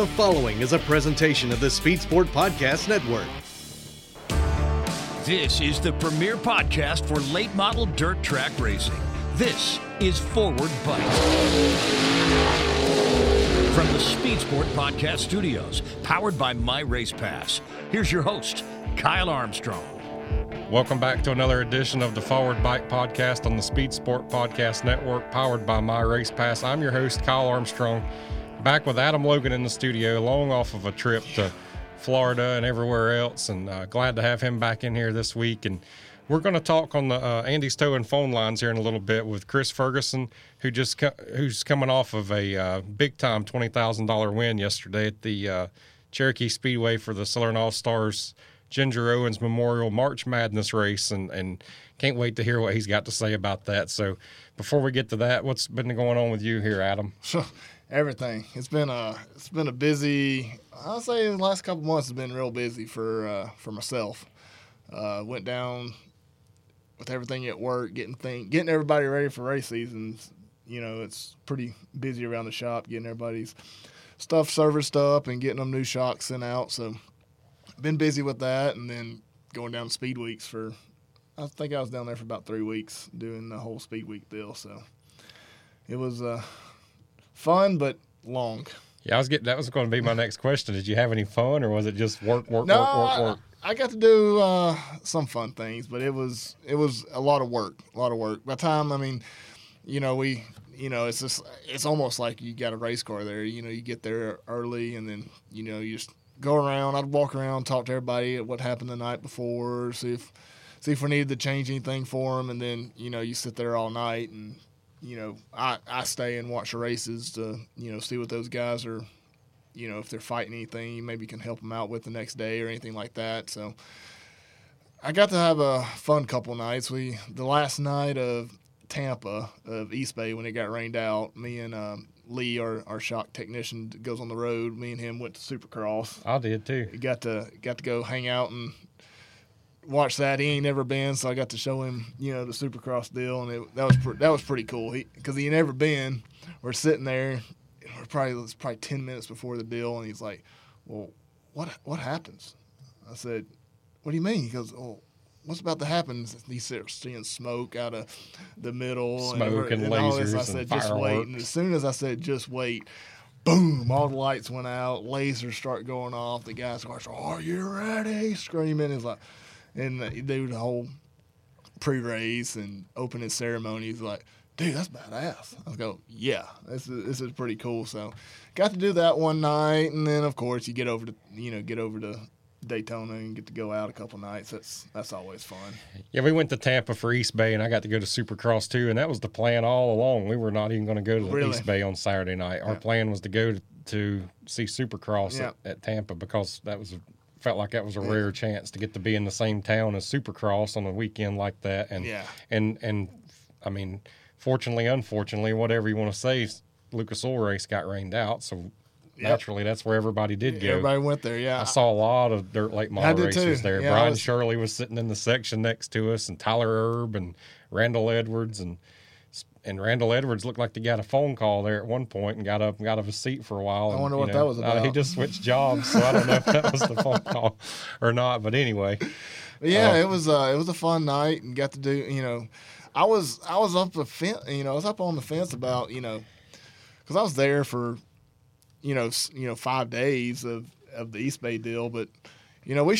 The following is a presentation of the Speed Sport Podcast Network. This is the premier podcast for late model dirt track racing. This is Forward Bite. From the Speed Sport Podcast Studios, powered by My Race Pass, here's your host, Kyle Armstrong. Welcome back to another edition of the Forward Bite Podcast on the Speed Sport Podcast Network, powered by My Race Pass. I'm your host, Kyle Armstrong, back with Adam Logan in the studio, long off of a trip to Florida and everywhere else, and uh, glad to have him back in here this week. And we're going to talk on the uh, Andy's and phone lines here in a little bit with Chris Ferguson, who just co- who's coming off of a uh, big time twenty thousand dollar win yesterday at the uh, Cherokee Speedway for the Southern All Stars Ginger Owens Memorial March Madness race, and and can't wait to hear what he's got to say about that. So before we get to that, what's been going on with you here, Adam? Everything. It's been a it's been a busy. I'll say the last couple months has been real busy for uh, for myself. Uh, went down with everything at work, getting thing, getting everybody ready for race seasons. You know, it's pretty busy around the shop, getting everybody's stuff serviced up and getting them new shocks sent out. So, been busy with that, and then going down Speed Weeks for. I think I was down there for about three weeks doing the whole Speed Week deal. So, it was. Uh, fun but long. Yeah, I was getting that was going to be my next question. Did you have any fun, or was it just work, work, no, work, work, work? I, I got to do uh, some fun things, but it was it was a lot of work, a lot of work. By the time, I mean, you know, we, you know, it's just it's almost like you got a race car there. You know, you get there early, and then you know you just go around. I'd walk around, talk to everybody at what happened the night before, see if see if we needed to change anything for them, and then you know you sit there all night and you know, I, I stay and watch the races to, you know, see what those guys are, you know, if they're fighting anything, you maybe can help them out with the next day or anything like that. So I got to have a fun couple nights. We, the last night of Tampa, of East Bay, when it got rained out, me and um, Lee, our, our shock technician, goes on the road. Me and him went to Supercross. I did too. Got to got to go hang out and watch that. He ain't never been, so I got to show him, you know, the Supercross deal, and it, that was pre- that was pretty cool. because he, he never been. We're sitting there, we're probably it's probably ten minutes before the deal, and he's like, "Well, what what happens?" I said, "What do you mean?" He goes, "Oh." What's about to happen? He's seeing smoke out of the middle, smoke and, and, and all this. I said, "Just wait." And as soon as I said, "Just wait," boom, all the lights went out, lasers start going off. The guys are, "Are you ready?" Screaming. He's like, and uh, they do the whole pre-race and opening ceremonies. Like, dude, that's badass. I go, yeah, this is this is pretty cool. So, got to do that one night, and then of course you get over to you know get over to Daytona and get to go out a couple nights. That's that's always fun. Yeah, we went to Tampa for East Bay, and I got to go to Supercross too, and that was the plan all along. We were not even going to go to really? East Bay on Saturday night. Our yeah. plan was to go to, to see Supercross yeah. at, at Tampa because that was felt like that was a rare chance to get to be in the same town as Supercross on a weekend like that. And yeah. and and I mean, fortunately, unfortunately, whatever you want to say, Lucas Oil Race got rained out, so naturally that's where everybody did go. Everybody went there. Yeah, I saw a lot of dirt late model races too. there. Yeah, Brian was... Shirley was sitting in the section next to us, and Tyler Erb and Randall Edwards and and Randall Edwards looked like he got a phone call there at one point and got up and got out of his seat for a while. I wonder and, what know, that was about. Uh, he just switched jobs, so I don't know if that was the phone call or not. But anyway, yeah, uh, it was uh, it was a fun night and got to do you know, I was I was up the fence you know I was up on the fence about you know, because I was there for, you know you know five days of of the East Bay deal, but you know we.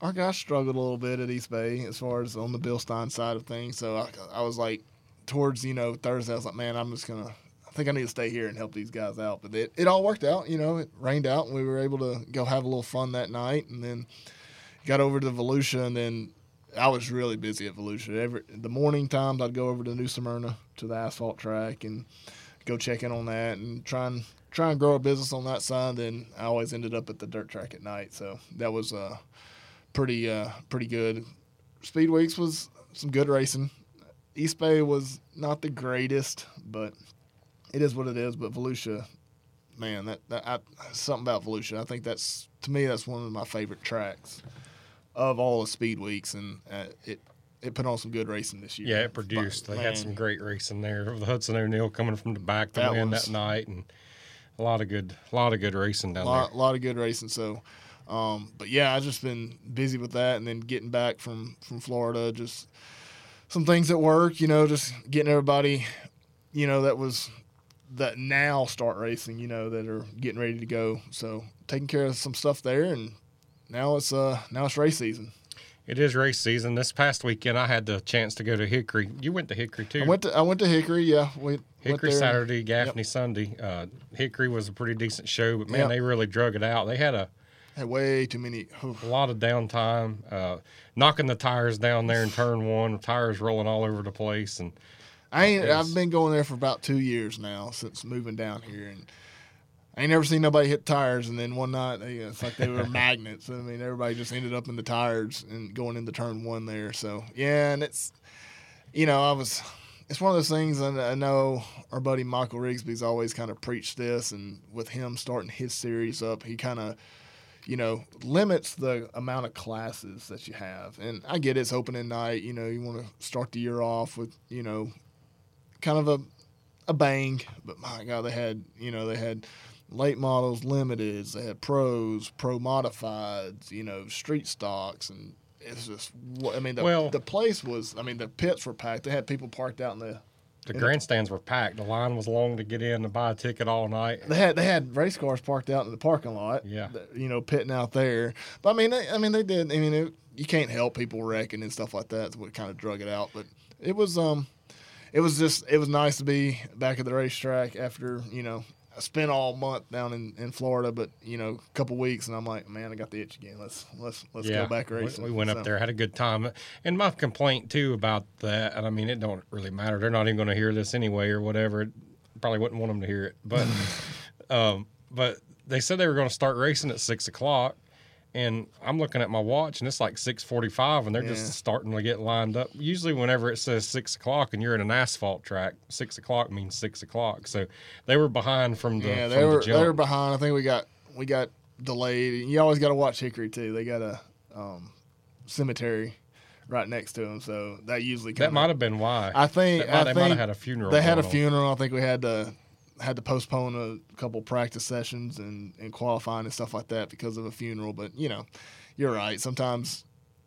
our guys struggled a little bit at East Bay as far as on the Bilstein side of things. So I, I was like, towards you know Thursday, I was like, man, I'm just gonna. I think I need to stay here and help these guys out. But it, it all worked out. You know, it rained out, and we were able to go have a little fun that night, and then got over to Volusia, and then I was really busy at Volusia. Every the morning times, I'd go over to New Smyrna to the asphalt track and go check in on that and try and try and grow a business on that side. Then I always ended up at the dirt track at night, so that was uh, pretty uh, pretty good. Speed weeks was some good racing. East Bay was not the greatest, but it is what it is. But Volusia, man, that, that I, something about Volusia. I think that's to me that's one of my favorite tracks of all the speed weeks, and uh, it it put on some good racing this year. Yeah, it produced. But, they man, had some great racing there. The Hudson O'Neill coming from the back to win was, that night, and a lot of good, a lot of good racing down lot, there. A lot of good racing. So, um, but yeah, I've just been busy with that, and then getting back from from Florida, just some things at work. You know, just getting everybody, you know, that was that now start racing. You know, that are getting ready to go. So taking care of some stuff there, and now it's uh now it's race season. It is race season. This past weekend, I had the chance to go to Hickory. You went to Hickory too. I went to I went to Hickory. Yeah, we Hickory. Saturday, Gaffney Sunday. Uh, Hickory was a pretty decent show, but man, Yeah. they really drug it out. They had a, Had way too many. oof. a lot of downtime, uh, knocking the tires down there in turn one, tires rolling all over the place, and I ain't. I've been going there for about two years now since moving down here, and I ain't never seen nobody hit tires. And then one night, they, it's like they were magnets. I mean, everybody just ended up in the tires and going into turn one there. So yeah, and it's, you know, I was. It's one of those things. And I know our buddy Michael Rigsby's always kind of preached this, and with him starting his series up, he kind of you know, limits the amount of classes that you have. And I get it's opening night. You know, you want to start the year off with, you know, kind of a a bang. But my God, they had, you know, they had late models, limiteds, they had pros, pro modifieds, you know, street stocks, and it's just, I mean, the, Well- the place was, I mean, the pits were packed. They had people parked out in the. The grandstands were packed. The line was long to get in to buy a ticket all night. They had they had race cars parked out in the parking lot. Yeah. you know, pitting out there. But I mean, they, I mean, they did. I mean, it, you can't help people wrecking and stuff like that. That's what kind of drug it out. But it was um, it was just it was nice to be back at the racetrack after you know I spent all month down in, in Florida, but you know, a couple weeks, and I'm like, man, I got the itch again. Let's let's let's go back we- racing. We, went So, up there, had a good time. And my complaint too about that, and I mean, it don't really matter. They're not even going to hear this anyway or whatever. Probably wouldn't want them to hear it, but um, but they said they were going to start racing at six o'clock. And I'm looking at my watch, and it's like six forty-five, and they're Yeah. just starting to get lined up. Usually, whenever it says six o'clock, and you're in an asphalt track, six o'clock means six o'clock. So they were behind from the Yeah, from they were the they were behind. I think we got we got delayed. And you always got to watch Hickory too. They got a um, cemetery right next to them, so that usually That might have been why. I think That might- I they think might have had a funeral. They had a on. funeral. I think we had to had to postpone a couple practice sessions and, and qualifying and stuff like that because of a funeral. But you know, you're right. Sometimes,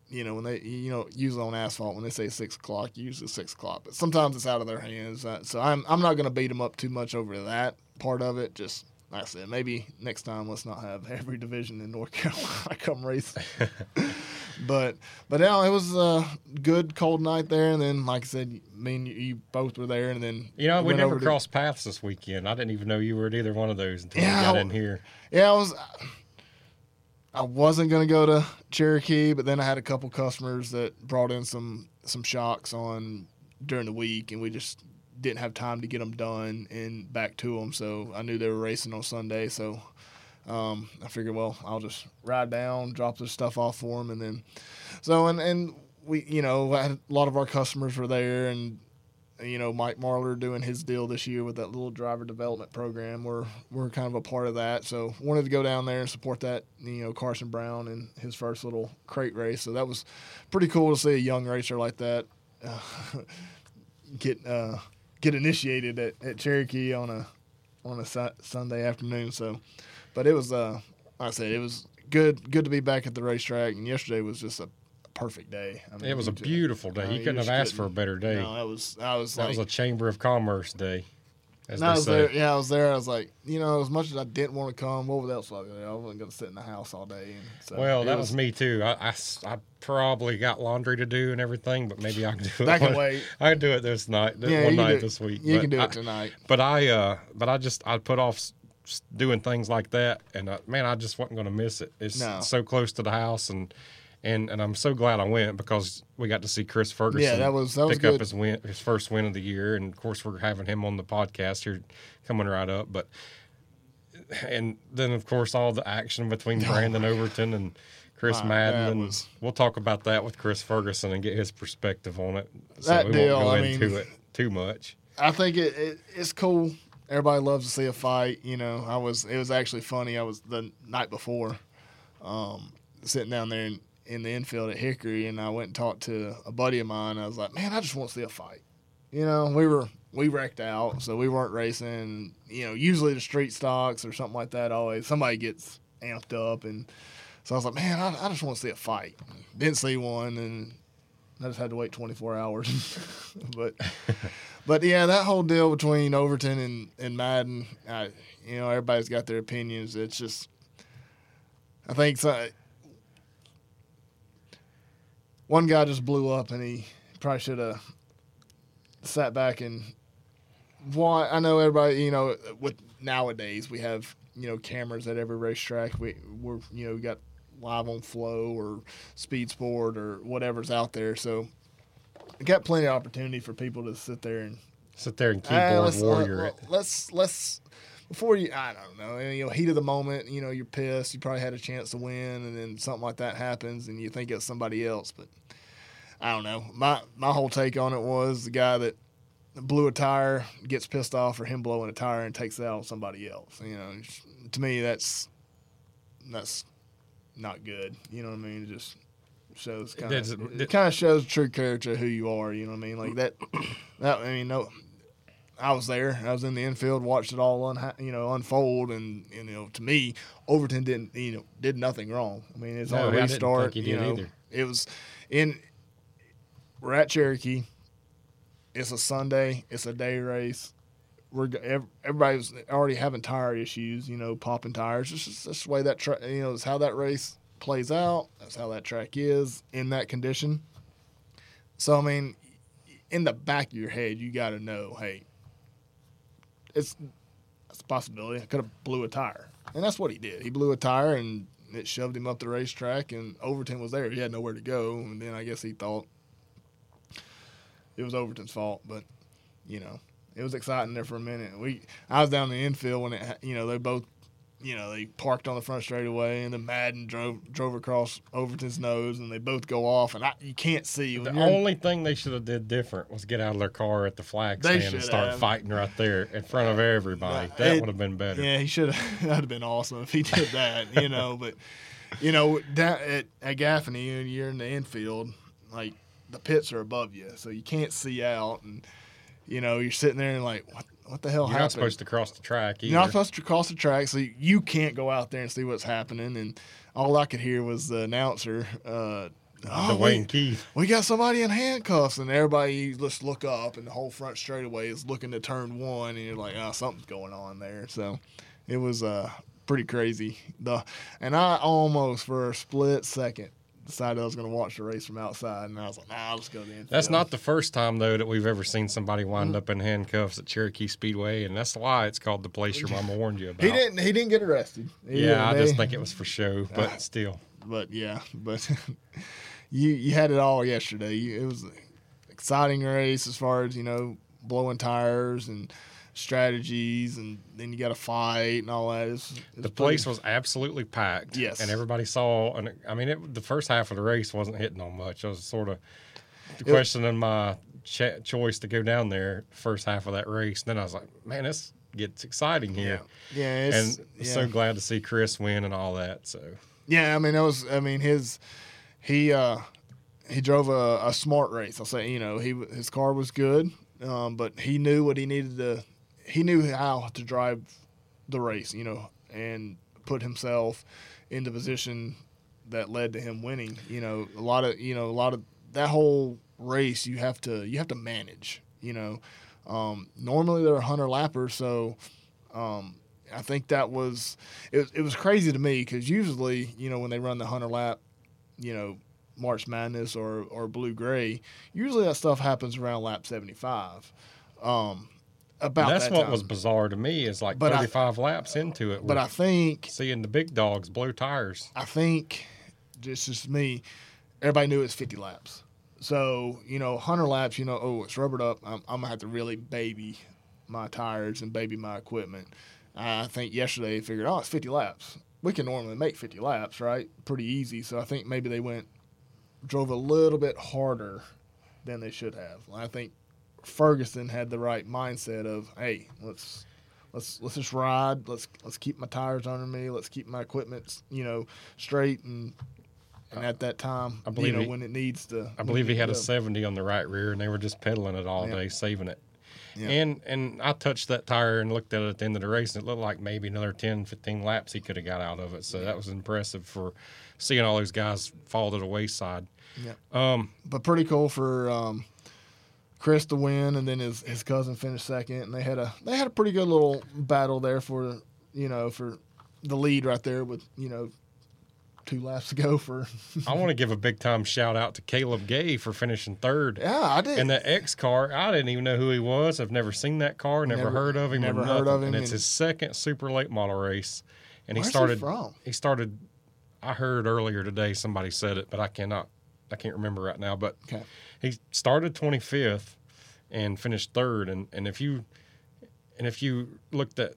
you know, when they you know usually on asphalt when they say six o'clock, usually six o'clock. But sometimes it's out of their hands. Uh, so I'm I'm not going to beat them up too much over that part of it. Just like I said, maybe next time let's not have every division in North Carolina come race. but but now it was a good cold night there, and then like I said, me and you, you both were there, and then You know, we never over to- crossed paths this weekend. I didn't even know you were at either one of those until Yeah, we got in here. Yeah, I was. I wasn't gonna go to Cherokee, but then I had a couple customers that brought in some some shocks on during the week, and we just didn't have time to get them done and back to them. So I knew they were racing on Sunday, so um, I figured, well, I'll just ride down, drop the stuff off for them, and then so and and we, you know, a lot of our customers were there, and you know, Mike Marlar doing his deal this year with that little driver development program. We're we're kind of a part of that, so wanted to go down there and support that. You know, Carson Brown and his first little crate race. So that was pretty cool to see a young racer like that uh, get uh, get initiated at, at Cherokee on a on a Su- Sunday afternoon. So, but it was uh, like I said, it was good good to be back at the racetrack. And yesterday was just a perfect day. I mean, It was a beautiful day. you couldn't have asked for a better day. No, that was I was that like was a Chamber of Commerce day, as I was say. there. Yeah, I was there. I was like, you know, as much as I didn't want to come, what else was I? I wasn't going to sit in the house all day. And so Well, that was, me too. I I probably got laundry to do and everything, but maybe I can do it. I can one- wait. I can do it this night, th- Yeah, one night this week. You but can do I- it tonight. But I, uh, but I just I put off doing things like that, and uh, man, I just wasn't going to miss it. It's No. so close to the house, and and and I'm so glad I went because we got to see Chris Ferguson. Yeah, that was- that was pick up his win, his first win of the year, and of course we're having him on the podcast here coming right up. But and then of course all the action between Brandon Overton and Chris Wow, Madden, and was- we'll talk about that with Chris Ferguson and get his perspective on it. So That we deal, won't go I into mean- it too much. I think it, it it's cool. Everybody loves to see a fight. You know, I was it was actually funny. I was the night before, um, sitting down there in, in the infield at Hickory, and I went and talked to a buddy of mine. I was like, man, I just want to see a fight. You know, we were we wrecked out, so we weren't racing. You know, usually the street stocks or something like that, always somebody gets amped up, and so I was like, man, I, I just want to see a fight. Didn't see one, and I just had to wait 24 hours. but but yeah, that whole deal between Overton and and Madden, I, you know, everybody's got their opinions. It's just, I think so, one guy just blew up, and he probably should have sat back and why I know everybody, you know, with nowadays we have you know cameras at every racetrack. We we're you know we got live on Flow or Speed Sport or whatever's out there, so we got plenty of opportunity for people to sit there and Sit there and "Ah, keyboard let's, warrior uh, it. let's let's before you I don't know you know heat of the moment you know you're pissed you probably had a chance to win and then something like that happens and you think it's somebody else but I don't know. My my whole take on it was the guy that blew a tire gets pissed off for him blowing a tire and takes it out on somebody else you know to me that's that's not good you know what I mean? It just shows kind of it, kind of shows true character who you are you know what I mean? Like that that I mean no I was there. I was in the infield, watched it all un- you know unfold, and you know to me, Overton didn't you know did nothing wrong. I mean, it's No, on a restart. you know, either. it was in. We're at Cherokee. It's a Sunday. It's a day race. We're everybody's already having tire issues. You know, popping tires. It's just that's the way that tra- you know it's how that race plays out. That's how that track is in that condition. So I mean, in the back of your head, you got to know, hey, it's it's a possibility. I could have blew a tire, and that's what he did. He blew a tire, and it shoved him up the racetrack. And Overton was there. He had nowhere to go, and then I guess he thought it was Overton's fault. But you know, it was exciting there for a minute. We I was down in the infield when it, you know, they both. You know, they parked on the front straightaway, and then Madden drove drove across Overton's nose, and they both go off, and I, you can't see. The only thing they should have did different was get out of their car at the flag stand and start have. fighting right there in front of everybody. That it- would have been better. Yeah, he should have. That'd have been awesome if he did that, you know. But you know, down at, at Gaffney, you're in the infield, like the pits are above you, so you can't see out, and you know you're sitting there and like, what, what the hell You're happened? not supposed to cross the track either. You're not supposed to cross the track, so you can't go out there and see what's happening. And all I could hear was the announcer. Uh, oh, Dwayne we, Keith. we got somebody in handcuffs, and everybody just look up, and the whole front straightaway is looking to turn one, and you're like, oh, something's going on there. So it was uh, pretty crazy. The and I almost for a split second decided I was going to watch the race from outside, and I was like, nah, I'll just go to the infield. That's not the first time though that we've ever seen somebody wind mm. up in handcuffs at Cherokee Speedway, and that's why it's called the place your mama warned you about. He didn't. He didn't get arrested. He Yeah, I just think it was for show, but still. but yeah, but you you had it all yesterday. You, it was an exciting race as far as you know, blowing tires and strategies, and then you got to fight and all that. It's, it's The pretty- place was absolutely packed. Yes. and everybody saw. And I mean, it, the first half of the race wasn't hitting on much. I was sort of questioning my ch- choice to go down there first half of that race. then I was like, man, this gets exciting here. yeah, it's, And yeah. so glad to see Chris win and all that. So Yeah, I mean that was I mean his he uh he drove a, a smart race. I'll say you know he his car was good, um, but he knew what he needed to. He knew how to drive the race, you know, and put himself in the position that led to him winning. You know, a lot of you know a lot of that whole race you have to you have to manage. You know, um, normally they're hunter lappers, so um, I think that was it, it was crazy to me because usually you know when they run the hunter lap, you know March Madness or or Blue Gray, usually that stuff happens around lap seventy five. Um, about that's that what time. was bizarre to me is like But I- 35 laps into it. But I think seeing the big dogs blow tires. I think this is me, everybody knew it's 50 laps. So, you know, 100 laps, you know, oh, it's rubbered up. I'm, I'm to have to really baby my tires and baby my equipment. I think yesterday they figured, oh, it's 50 laps. We can normally make 50 laps, right? Pretty easy. So I think maybe they went, drove a little bit harder than they should have. I think Ferguson had the right mindset of, hey, let's let's let's just ride. Let's let's keep my tires under me. Let's keep my equipment, you know, straight and and at that time, I believe you know, he- when it needs to. I believe he had a go. 70 on the right rear, and they were just pedaling it all Yeah. day, saving it. Yeah. And and I touched that tire and looked at it at the end of the race, and it looked like maybe another 10, 15 laps he could have got out of it. So that was impressive for seeing all those guys fall to the wayside. Yeah. Um, But pretty cool for um, Chris to win, and then his his cousin finished second, and they had a they had a pretty good little battle there for you know for the lead right there with you know two laps to go for. I want to give a big time shout out to Caleb Gay for finishing third. yeah, I did. And the X car, I didn't even know who he was. I've never seen that car, never, Never- heard of him, never heard nothing. of him, And it's his second super late model race. And he Where's he started from? he started I heard earlier today somebody said it, but I cannot I can't remember right now. But Okay. he started twenty fifth and finished third. And, and if you and if you looked at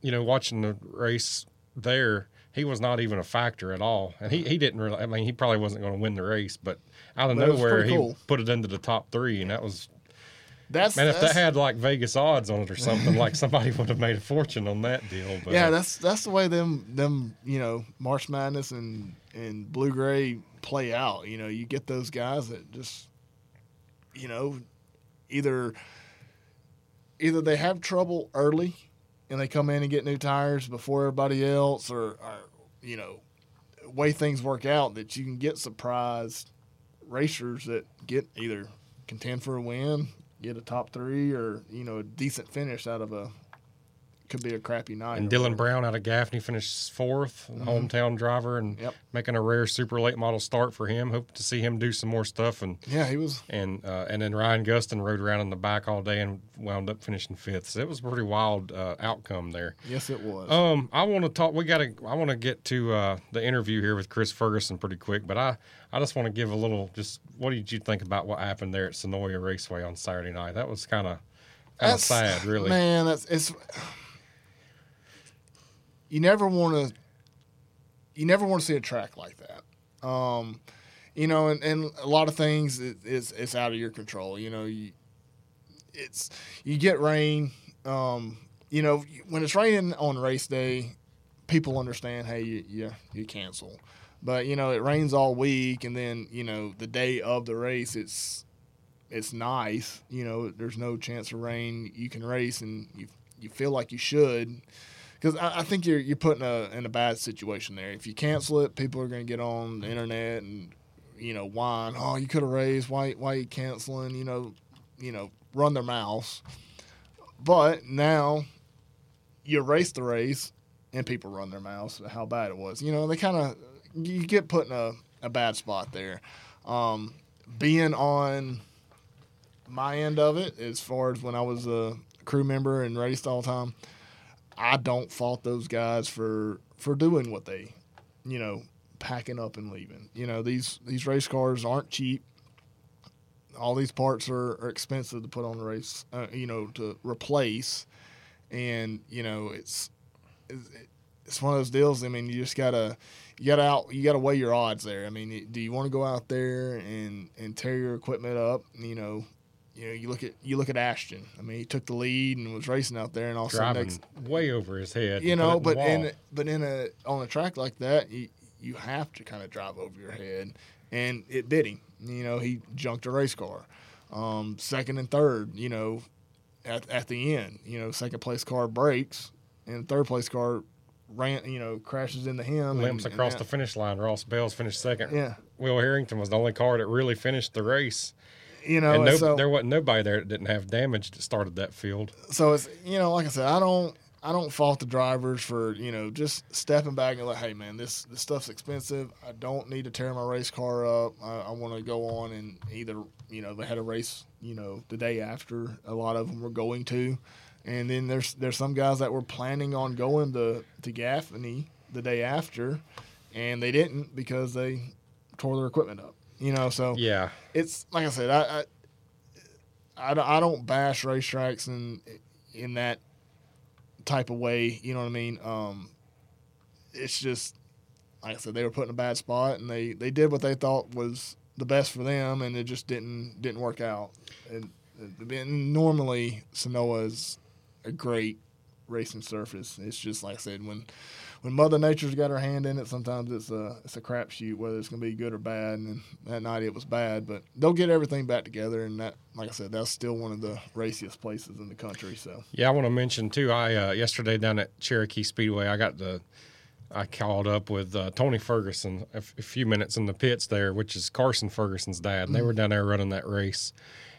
you know, watching the race there, he was not even a factor at all. And he, he didn't really I mean he probably wasn't going to win the race, but out of nowhere he cool. put it into the top three and that was That's Man, if that's, that had like Vegas odds on it or something, like somebody would have made a fortune on that deal. But yeah, uh, that's that's the way them them you know March Madness and and Blue Gray play out. You know, you get those guys that just you know either either they have trouble early and they come in and get new tires before everybody else, or, or you know way things work out that you can get surprised racers that get either contend for a win, get a top three, or you know a decent finish out of a could be a crappy night. and Dylan. Brown out of Gaffney finished 4th hometown driver, and Yep. making a rare super late model start for him. Hope to see him do some more stuff. And Yeah, he was. and uh, and then Ryan Gustin rode around in the back all day and wound up finishing fifth. So it was a pretty wild uh, outcome there. Yes, it was. Um, I want to talk. We got to. I want to get to uh, the interview here with Chris Ferguson pretty quick, but I, I just want to give a little. Just what did you think about what happened there at Senoia Raceway on Saturday night? That was kind of, kind of sad, really. Man, that's it's. You never want to. You never want to see a track like that. Um, you know, and, and a lot of things it, it's it's out of your control. You know, you it's you get rain. Um, you know, when it's raining on race day, people understand. Hey, you you, you cancel. But you know, it rains all week, and then you know the day of the race, it's it's nice. You know, there's no chance of rain. You can race, and you you feel like you should. Because I, I think you're you're putting a in a bad situation there. If you cancel it, people are going to get on the internet and you know whine. Oh, you could have raised, Why why you canceling? You know, you know, run their mouths. But now you race the race, and people run their mouths how bad it was. You know, they kind of you get put in a, a bad spot there. Um, being on my end of it, as far as when I was a crew member and raced all the time, I don't fault those guys for for doing what they, you know, packing up and leaving. You know, these these race cars aren't cheap. All these parts are, are expensive to put on the race, uh, you know, to replace, and you know it's it's one of those deals. I mean, you just gotta you gotta out you gotta weigh your odds there. I mean, do you want to go out there and and tear your equipment up? You know, you know, you look at you look at Ashton. I mean, he took the lead and was racing out there, and all of a sudden Driving next way over his head. you know, but in a, but in a on a track like that, you you have to kind of drive over your head, and it bit him. You know, he junked a race car, um, second and third. You know, at at the end, you know, second place car breaks, and third place car ran. You know, crashes into him. limps and, across and the finish line. Ross Bales finished second. Yeah, Will Harrington was the only car that really finished the race, you know, and no, so there wasn't nobody there that didn't have damage that started that field. so it's you know, like I said, I don't I don't fault the drivers for you know just stepping back and like, hey man, this this stuff's expensive. I don't need to tear my race car up. I, I want to go on and either you know they had a race you know the day after. A lot of them were going to, and then there's there's some guys that were planning on going to to Gaffney the day after, and they didn't because they tore their equipment up. You know, so Yeah, it's like I said, I I, I, don't- I don't bash racetracks in in that type of way. You know what I mean? Um, it's just like I said, they were put in a bad spot, and they they did what they thought was the best for them, and it just didn't didn't work out. And, and normally, Senoia is a great racing surface. It's just like I said when when Mother Nature's got her hand in it, sometimes it's a it's a crapshoot whether it's gonna be good or bad. And that night it was bad, but they'll get everything back together. And that, like I said, that's still one of the raciest places in the country. So Yeah, I want to mention too. I uh, yesterday down at Cherokee Speedway, I got the I called up with uh, Tony Ferguson a, f- a few minutes in the pits there, which is Carson Ferguson's dad. And they were down there running that race,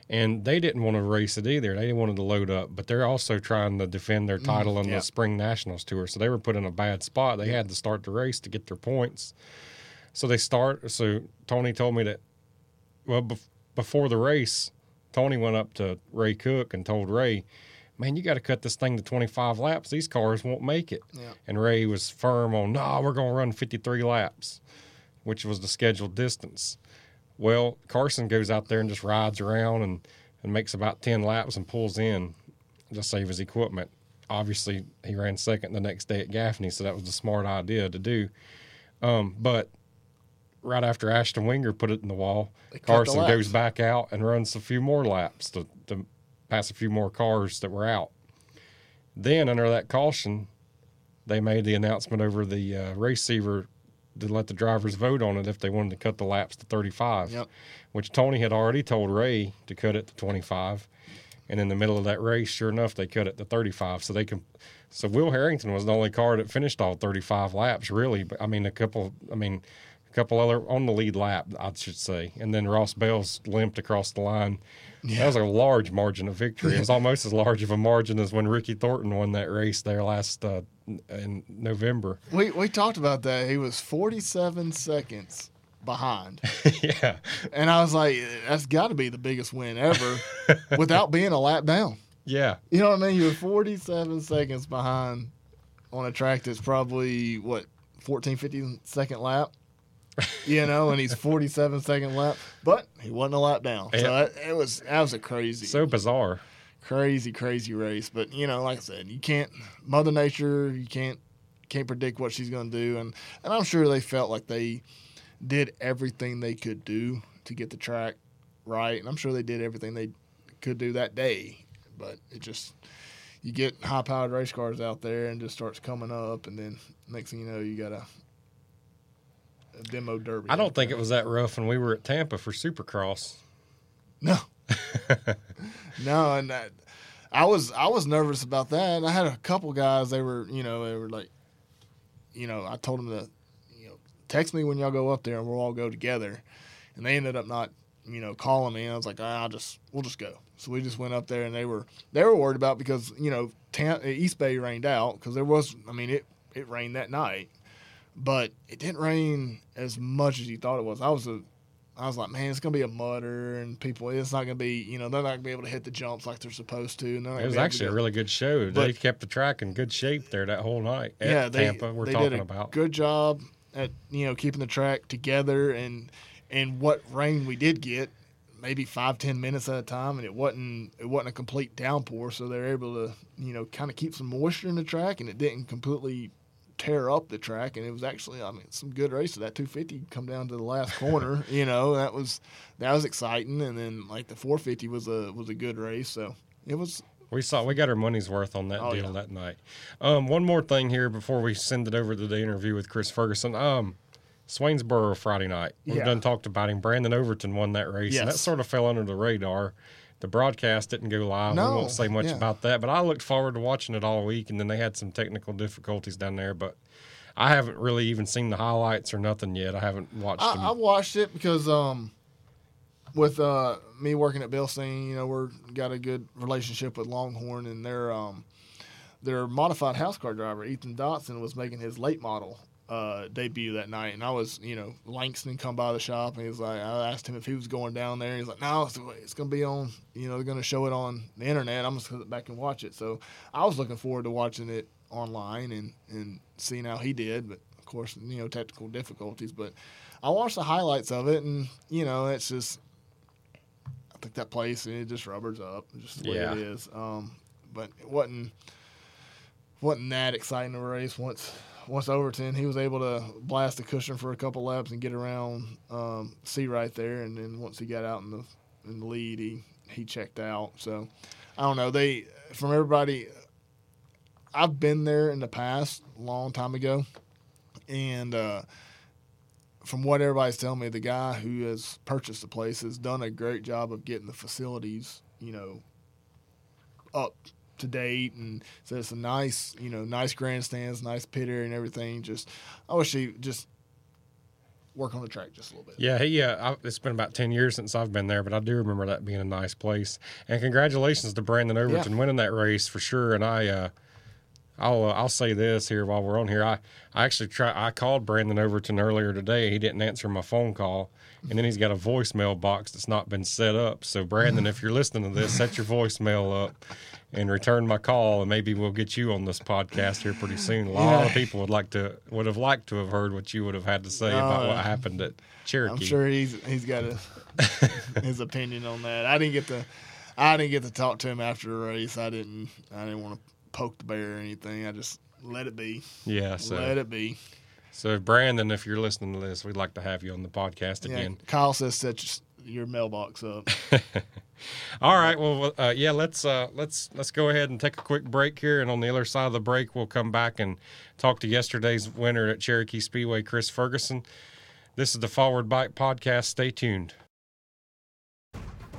and they didn't want to race it either. They didn't wanted to load up, but they're also trying to defend their mm, title in yeah. the Spring Nationals tour. So they were put in a bad spot. They had to start the race to get their points. So they start. So Tony told me that well bef- before the race, Tony went up to Ray Cook and told Ray, "Man, you got to cut this thing to 25 laps. These cars won't make it." Yeah. And Ray was firm on, "No, we're going to run 53 laps," which was the scheduled distance. Well, Carson goes out there and just rides around and, and makes about 10 laps and pulls in to save his equipment. Obviously, he ran second the next day at Gaffney, so that was the smart idea to do. Um, but right after Ashton Winger put it in the wall, They cut the Carson goes back out and runs a few more laps to, to pass a few more cars that were out. Then, under that caution, they made the announcement over the uh, receiver to let the drivers vote on it if they wanted to cut the laps to 35, Yep. which Tony had already told Ray to cut it to 25. And in the middle of that race, sure enough, they cut it to 35. So they can. So Will Harrington was the only car that finished all 35 laps, really. But I mean, a couple. I mean, a couple other on the lead lap, I should say. And then Ross Bales limped across the line. Yeah. That was a large margin of victory. It was almost as large of a margin as when Ricky Thornton won that race there last uh, in November. we we talked about that. He was 47 seconds behind. yeah, And I was like, that's got to be the biggest win ever without being a lap down. yeah, You know what I mean? You're 47 seconds behind on a track that's probably, what, 14, 15 second lap? You know, and he's 47 second lap, but he wasn't a lap down. So Yeah. that, it was that was a crazy, so bizarre. crazy, crazy race. But you know, like I said, you can't Mother Nature. You can't can't predict what she's going to do, and and I'm sure they felt like they did everything they could do to get the track right, and I'm sure they did everything they could do that day. But it just you get high powered race cars out there and just starts coming up, and then next thing you know, you got a demo derby. I don't think it was that rough when we were at Tampa for Supercross. No, no, and that, I was I was nervous about that. I had a couple guys. They were you know they were like, you know, I told them to, you know, text me when y'all go up there and we'll all go together, and they ended up not you know calling me. And I was like, ah, I'll just we'll just go. So we just went up there and they were they were worried about because you know Tam- East Bay rained out because there was I mean it it rained that night, but it didn't rain as much as you thought it was. I was a I was like, man, it's gonna be a mutter, and people, it's not gonna be, you know, they're not gonna be able to hit the jumps like they're supposed to. And It was be able to actually a really good show. But- they kept the track in good shape there that whole night at yeah, they, Tampa. We're they talking did a about. good job at you know keeping the track together, and and what rain we did get, maybe five ten minutes at a time, and it wasn't it wasn't a complete downpour, so they're able to you know kind of keep some moisture in the track, and it didn't completely tear up the track and it was actually I mean some good races that 250 come down to the last corner you know that was that was exciting and then like the 450 was a was a good race so it was We saw we got our money's worth on that Oh, deal yeah. that night. Um, one more thing here before we send it over to the interview with Chris Ferguson. Um, Swainsboro Friday night. We've Yeah. done talked about him. Brandon Overton won that race, and that sort of fell under the radar. The broadcast didn't go live. No, we won't say much yeah. about that, but I looked forward to watching it all week, and then they had some technical difficulties down there. But I haven't really even seen the highlights or nothing yet. I haven't watched them. I, I watched it because um, with uh, me working at Bilstein, you know, we're got a good relationship with Longhorn, and their um, their modified house car driver Ethan Dotson was making his late model uh, debut that night, and I was, you know, Langston come by the shop, and he was like, I asked him if he was going down there. He's like, No, it's, it's going to be on, you know, they're going to show it on the internet. I'm just going to sit back and watch it. So I was looking forward to watching it online and and seeing how he did, but of course, you know, technical difficulties, but. I watched the highlights of it, and you know, it's just I think that place and it just rubbers up, just the way Yeah. it is. Um, but it wasn't wasn't that exciting of a race. Once once Overton, he was able to blast the cushion for a couple laps and get around um, C right there, and then once he got out in the in the lead, he he checked out. So I don't know. They from everybody. I've been there in the past, long time ago, and uh, from what everybody's telling me, the guy who has purchased the place has done a great job of getting the facilities, you know, up to date, and so it's a nice, you know, nice grandstands, nice pit area, and everything. Just, I wish he just work on the track just a little bit. Yeah, he. Uh, it's been about ten years since I've been there, but I do remember that being a nice place. And congratulations to Brandon Overton Yeah. winning that race for sure. And I, uh, I'll uh, I'll say this here while we're on here. I I actually try. I called Brandon Overton earlier today. He didn't answer my phone call, and then he's got a voicemail box that's not been set up. So Brandon, if you're listening to this, set your voicemail up. And return my call, and maybe we'll get you on this podcast here pretty soon. A lot of people would like to would have liked to have heard what you would have had to say about Uh, what happened at Cherokee. I'm sure he's he's got a, his opinion on that. I didn't get to I didn't get to talk to him after the race. I didn't I didn't want to poke the bear or anything. I just let it be. Yeah, so let it be. so Brandon, if you're listening to this, we'd like to have you on the podcast Yeah, again. Kyle says set your, your mailbox up. All right, well, uh, yeah, let's uh, let's let's go ahead and take a quick break here, and on the other side of the break, we'll come back and talk to yesterday's winner at Cherokee Speedway, Chris Ferguson. This is the Forward Bite Podcast. Stay tuned.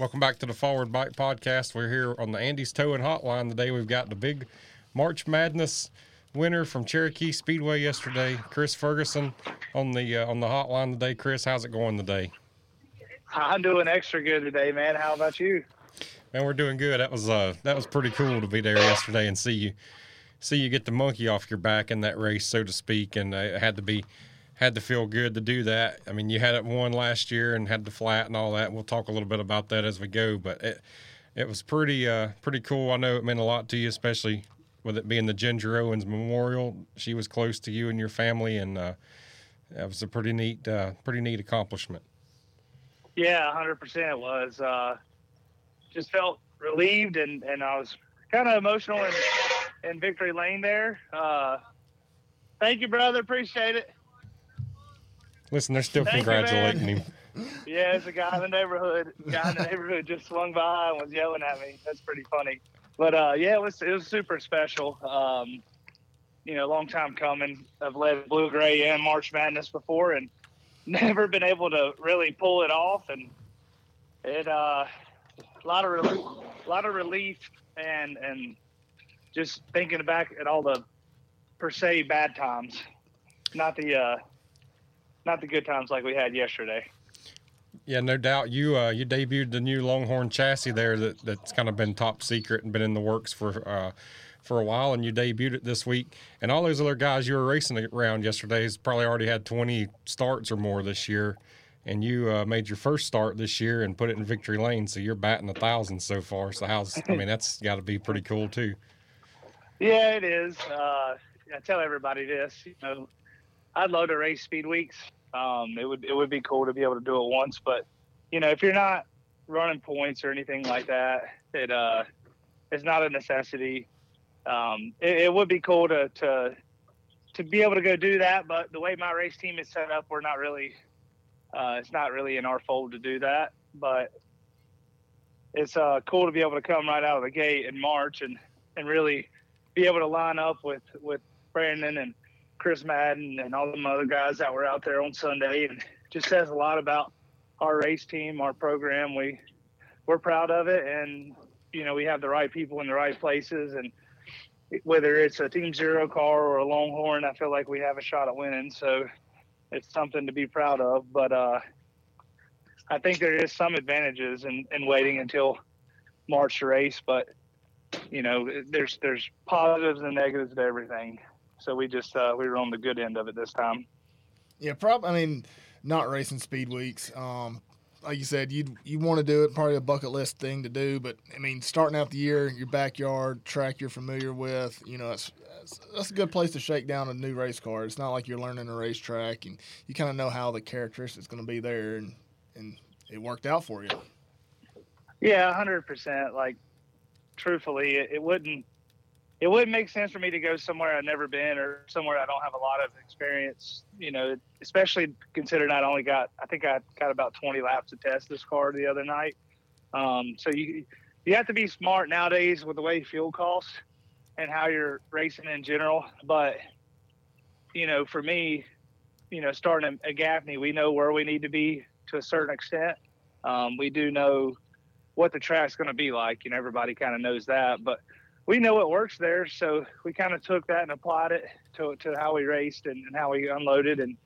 Welcome back to the Forward Bite Podcast. We're here on the Andy's Towing Hotline today. We've got the big March Madness winner from Cherokee Speedway yesterday, Chris Ferguson, on the uh, on the hotline today. Chris, how's it going today? I'm doing extra good today, man. How about you? Man, we're doing good. That was uh that was pretty cool to be there yesterday and see you see you get the monkey off your back in that race, so to speak, and uh, it had to be had to feel good to do that. I mean, you had it won last year and had the flat and all that. We'll talk a little bit about that as we go, but it it was pretty uh pretty cool. I know it meant a lot to you, especially with it being the Ginger Owens Memorial. She was close to you and your family, and uh, that was a pretty neat uh, pretty neat accomplishment. Yeah, 100% it was. Uh, just felt relieved, and, and I was kind of emotional in, in Victory Lane there. Uh, thank you, brother. Appreciate it. Listen, they're still Thank you, congratulating him. Yeah, it's a guy in the neighborhood. Guy in the neighborhood just swung by and was yelling at me. That's pretty funny. But uh, yeah, it was it was super special. Um, you know, long time coming. I've led Blue Gray and March Madness before, and never been able to really pull it off. And it uh, a lot of relief, a lot of relief, and and just thinking back at all the per se bad times, not the uh, not the good times like we had yesterday. Yeah, no doubt. You uh, you debuted the new Longhorn chassis there that, that's kind of been top secret and been in the works for uh, for a while, and you debuted it this week. And all those other guys you were racing around yesterday has probably already had 20 starts or more this year. And you uh, made your first start this year and put it in victory lane, so you're batting a thousand so far. So how's I mean that's got to be pretty cool too. Yeah, it is. Uh, I tell everybody this. You know, I'd love to race speed weeks. Um, it would it would be cool to be able to do it once, but you know, if you're not running points or anything like that, it uh, it's not a necessity. Um, it, it would be cool to to to be able to go do that, but the way my race team is set up, we're not really. Uh, it's not really in our fold to do that, but it's uh, cool to be able to come right out of the gate in March and and really be able to line up with with Brandon and Chris Madden and all the other guys that were out there on Sunday, and just says a lot about our race team, our program. We we're proud of it, and you know we have the right people in the right places, and whether it's a Team Zero car or a Longhorn, I feel like we have a shot at winning. So it's something to be proud of. But uh, I think there is some advantages in, in waiting until March race, but you know, there's there's positives and negatives to everything. So we just uh, we were on the good end of it this time. Yeah, probably. I mean, not racing speed weeks. Um, like you said, you you want to do it, probably a bucket list thing to do. But I mean, starting out the year, your backyard track you're familiar with, you know, it's, it's that's a good place to shake down a new race car. It's not like you're learning a racetrack, and you kind of know how the characteristics going to be there, and and it worked out for you. Yeah, hundred percent. Like, truthfully, it, it wouldn't it wouldn't make sense for me to go somewhere I've never been or somewhere I don't have a lot of experience. You know, especially considering I only got I think I got about 20 laps to test this car the other night. Um, so you you have to be smart nowadays with the way fuel costs and how you're racing in general. But you know, for me, you know, starting at Gaffney, we know where we need to be to a certain extent. Um, we do know what the track's going to be like. You know, everybody kind of knows that, but we know it works there, so we kind of took that and applied it to, to how we raced and, and, how we unloaded. And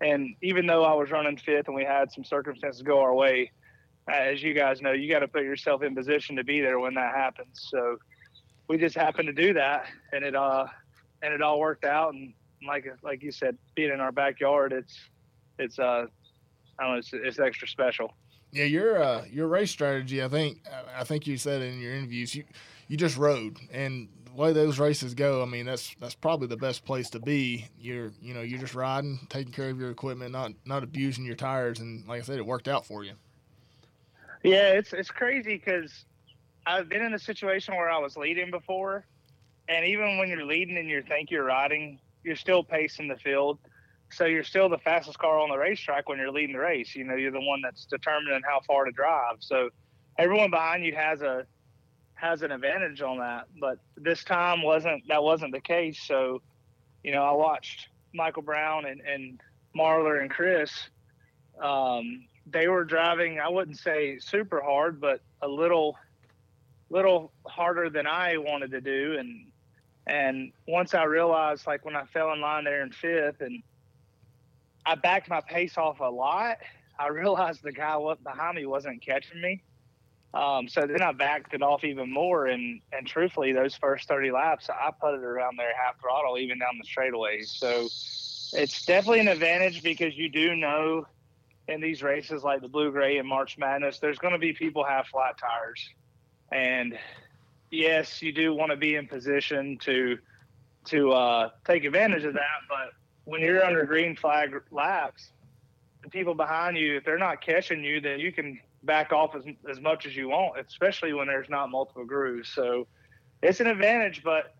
and even though I was running fifth and we had some circumstances go our way, as you guys know, you got to put yourself in position to be there when that happens. So we just happened to do that, and it uh and it all worked out. And like like you said, being in our backyard, it's it's uh I don't know, it's, it's extra special. Yeah, your uh, your race strategy. I think I think you said in your interviews you you just rode and the way those races go. I mean, that's that's probably the best place to be. You're you know you're just riding, taking care of your equipment, not not abusing your tires, and like I said, it worked out for you. Yeah, it's it's crazy because I've been in a situation where I was leading before, and even when you're leading and you think you're riding, you're still pacing the field so you're still the fastest car on the racetrack when you're leading the race. You know, you're the one that's determining how far to drive. So everyone behind you has a has an advantage on that. But this time wasn't that wasn't the case. So, you know, I watched Michael Brown and, and Marlar and Chris. Um, they were driving, I wouldn't say super hard, but a little little harder than I wanted to do. And and once I realized like when I fell in line there in fifth and I backed my pace off a lot. I realized the guy behind me wasn't catching me. Um, so then I backed it off even more, and and truthfully, those first thirty laps, I put it around there half throttle, even down the straightaways. So it's definitely an advantage because you do know in these races like the Blue Gray and March Madness, there's going to be people have flat tires, and yes, you do want to be in position to to uh, take advantage of that, but when you're under green flag laps, the people behind you, if they're not catching you, then you can back off as, as much as you want, especially when there's not multiple grooves. So it's an advantage, but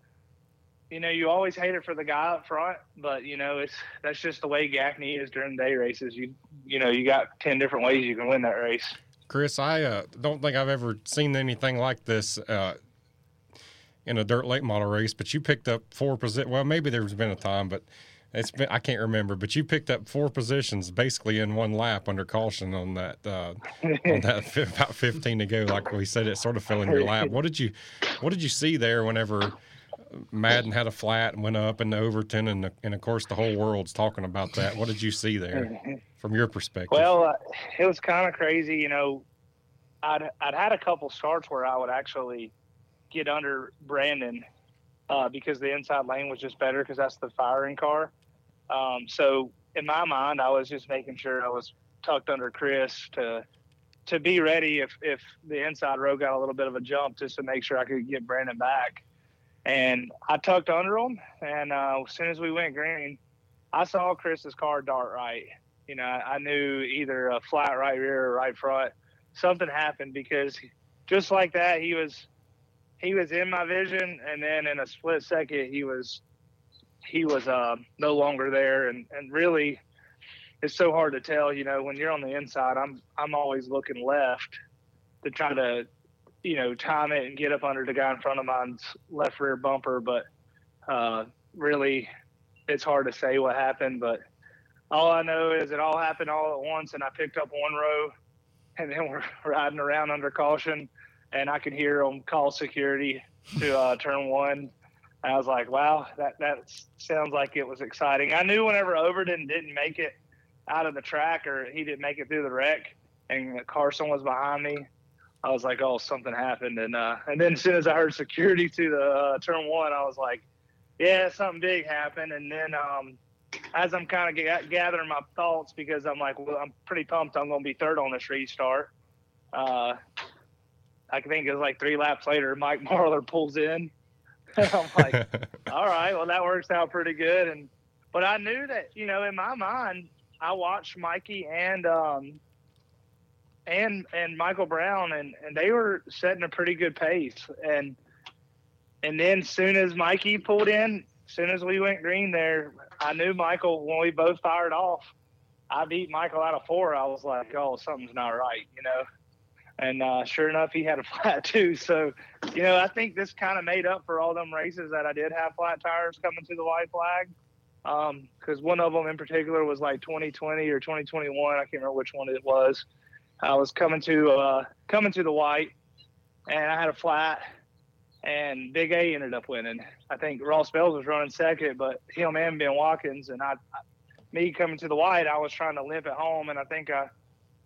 you know, you always hate it for the guy up front, but you know, it's that's just the way Gaffney is during day races. You you know, you got ten different ways you can win that race. Chris, I uh, don't think I've ever seen anything like this uh, in a dirt late model race. But you picked up four position. Well, maybe there's been a time, but it's been I can't remember, but you picked up four positions basically in one lap under caution on that uh, on that about 15 to go. Like we said, it sort of fell in your lap. What did you What did you see there whenever Madden had a flat and went up into Overton, and and of course the whole world's talking about that. What did you see there from your perspective? Well, uh, it was kind of crazy. You know, I'd I'd had a couple starts where I would actually get under Brandon uh, because the inside lane was just better because that's the firing car. Um, so in my mind, I was just making sure I was tucked under Chris to to be ready if if the inside row got a little bit of a jump, just to make sure I could get Brandon back. And I tucked under him, and uh, as soon as we went green, I saw Chris's car dart right. You know, I, knew either a flat right rear or right front. Something happened because just like that, he was he was in my vision, and then in a split second, he was he was uh, no longer there, and and really, it's so hard to tell. You know, when you're on the inside, I'm I'm always looking left to try to, you know, time it and get up under the guy in front of mine's left rear bumper, but uh, really, it's hard to say what happened. But all I know is it all happened all at once, and I picked up one row, and then we're riding around under caution, and I could hear them call security to uh, turn one I was like, wow, that that sounds like it was exciting. I knew whenever Overton didn't make it out of the track or he didn't make it through the wreck, and Carson was behind me, I was like, oh, something happened. And uh, and then as soon as I heard security to the uh, turn one, I was like, yeah, something big happened. And then um, as I'm kind of ga- gathering my thoughts because I'm like, well, I'm pretty pumped. I'm going to be third on this restart. Uh, I think it was like three laps later, Mike Marlar pulls in. I'm like, all right, well that works out pretty good. And but I knew that you know in my mind, I watched Mikey and um, and and Michael Brown, and and they were setting a pretty good pace. And and then soon as Mikey pulled in, as soon as we went green there, I knew Michael when we both fired off. I beat Michael out of four. I was like, oh, something's not right, you know. And uh, sure enough, he had a flat too. So, you know, I think this kind of made up for all them races that I did have flat tires coming to the white flag. Because um, one of them in particular was like 2020 or 2021. I can't remember which one it was. I was coming to uh, coming to the white, and I had a flat, and Big A ended up winning. I think Ross Bales was running second, but him and Ben Watkins and I, me coming to the white, I was trying to limp it home, and I think I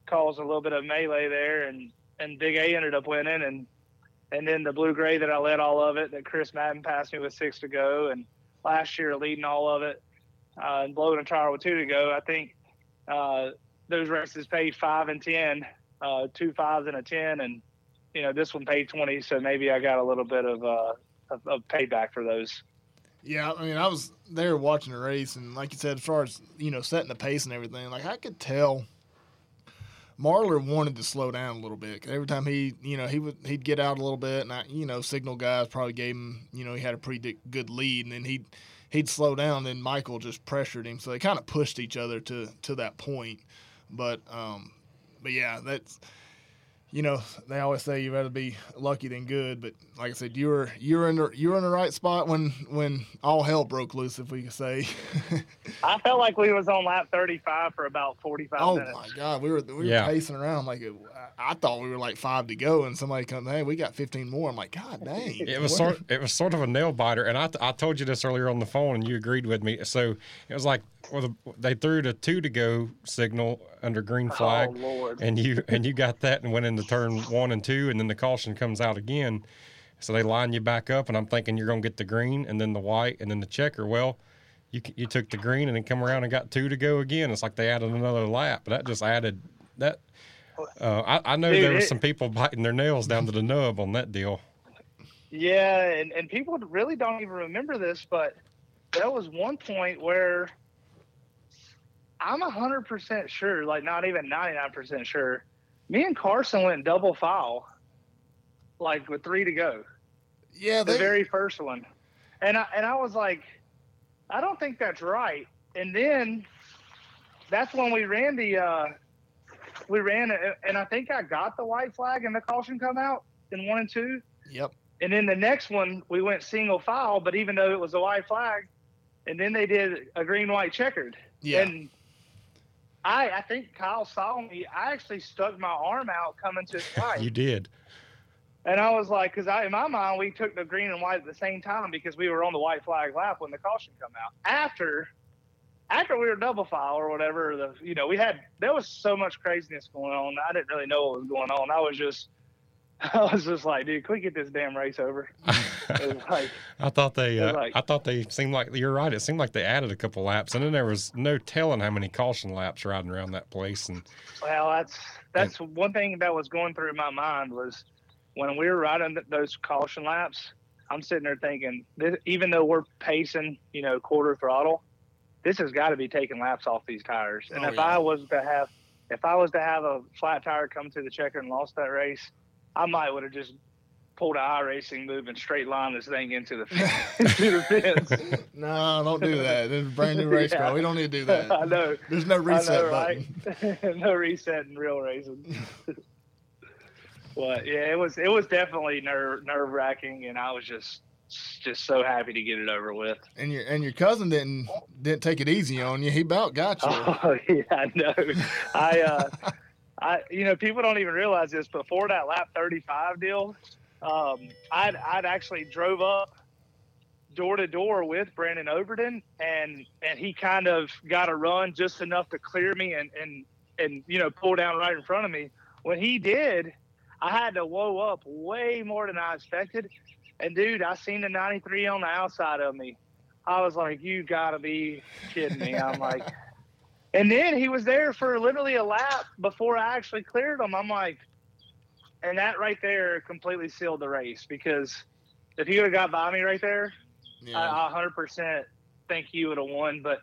caused a little bit of melee there, and and Big A ended up winning, and and then the blue gray that I led all of it, that Chris Madden passed me with six to go, and last year leading all of it, uh, and blowing a tire with two to go. I think uh, those races paid five and ten, uh, two fives and a ten, and you know this one paid twenty, so maybe I got a little bit of uh, of, of payback for those. Yeah, I mean, I was there watching the race, and like you said, as far as you know, setting the pace and everything, like I could tell Marlar wanted to slow down a little bit. Every time he, you know, he would he'd get out a little bit, and I, you know, signal guys probably gave him, you know, he had a pretty good lead, and then he'd he'd slow down. Then Michael just pressured him, so they kind of pushed each other to to that point. But um, but yeah, that's you know, they always say you rather be lucky than good, but like I said, you were you were in the you were in the right spot when when all hell broke loose, if we could say. I felt like we was on lap thirty five for about forty five oh minutes. Oh my god, we were we were yeah. pacing around like it, I thought we were like five to go, and somebody comes, hey, we got fifteen more. I'm like, God dang! It was sort it was sort of a nail biter, and I I told you this earlier on the phone, and you agreed with me. So it was like well, the, they threw the two to go signal under green oh, flag, oh, and you and you got that and went into turn one and two, and then the caution comes out again. So they line you back up, and I'm thinking you're going to get the green and then the white and then the checker. Well, you you took the green and then come around and got two to go again. It's like they added another lap, but that just added that. Uh, I, I, know Dude, there were some people biting their nails down to the nub on that deal. Yeah, and, and people really don't even remember this, but there was one point where I'm hundred percent sure, like not even ninety nine percent sure. Me and Carson went double file, like with three to go. Yeah, they... the very first one, and I and I was like, I don't think that's right. And then that's when we ran the uh, we ran it, and I think I got the white flag and the caution come out in one and two. Yep. And then the next one we went single file, but even though it was a white flag, and then they did a green white checkered. Yeah. And I I think Kyle saw me. I actually stuck my arm out coming to the fight. you did. And I was like, because I in my mind we took the green and white at the same time because we were on the white flag lap when the caution come out. After after we were double file or whatever, the you know we had there was so much craziness going on. I didn't really know what was going on. I was just I was just like, dude, can we get this damn race over? Like, I thought they, uh, like, I thought they seemed like you're right. It seemed like they added a couple laps, and then there was no telling how many caution laps riding around that place. And well, that's that's and, one thing that was going through my mind was when we were riding those caution laps. I'm sitting there thinking, this, even though we're pacing, you know, quarter throttle, this has got to be taking laps off these tires. And oh, if yeah. I was to have, if I was to have a flat tire come to the checker and lost that race, I might would have just pulled a an racing move and straight line this thing into the into the fence. no, don't do that. This is a brand new race yeah. car. We don't need to do that. I know. There's no reset know, button. no reset in real racing. but yeah, it was it was definitely nerve nerve wracking, and I was just just so happy to get it over with. And your and your cousin didn't didn't take it easy on you. He about got you. Oh yeah, I know. I uh, I, you know, people don't even realize this. Before that lap 35 deal, um, I'd, I'd actually drove up door to door with Brandon Overton, and and he kind of got a run just enough to clear me and and and you know pull down right in front of me. When he did, I had to whoa up way more than I expected. And dude, I seen the 93 on the outside of me I was like, you gotta be kidding me. I'm like, and then he was there for literally a lap before I actually cleared him. I'm like, and that right there completely sealed the race because if he would have got by me right there, Yeah. I, I 100% think he would have won. But,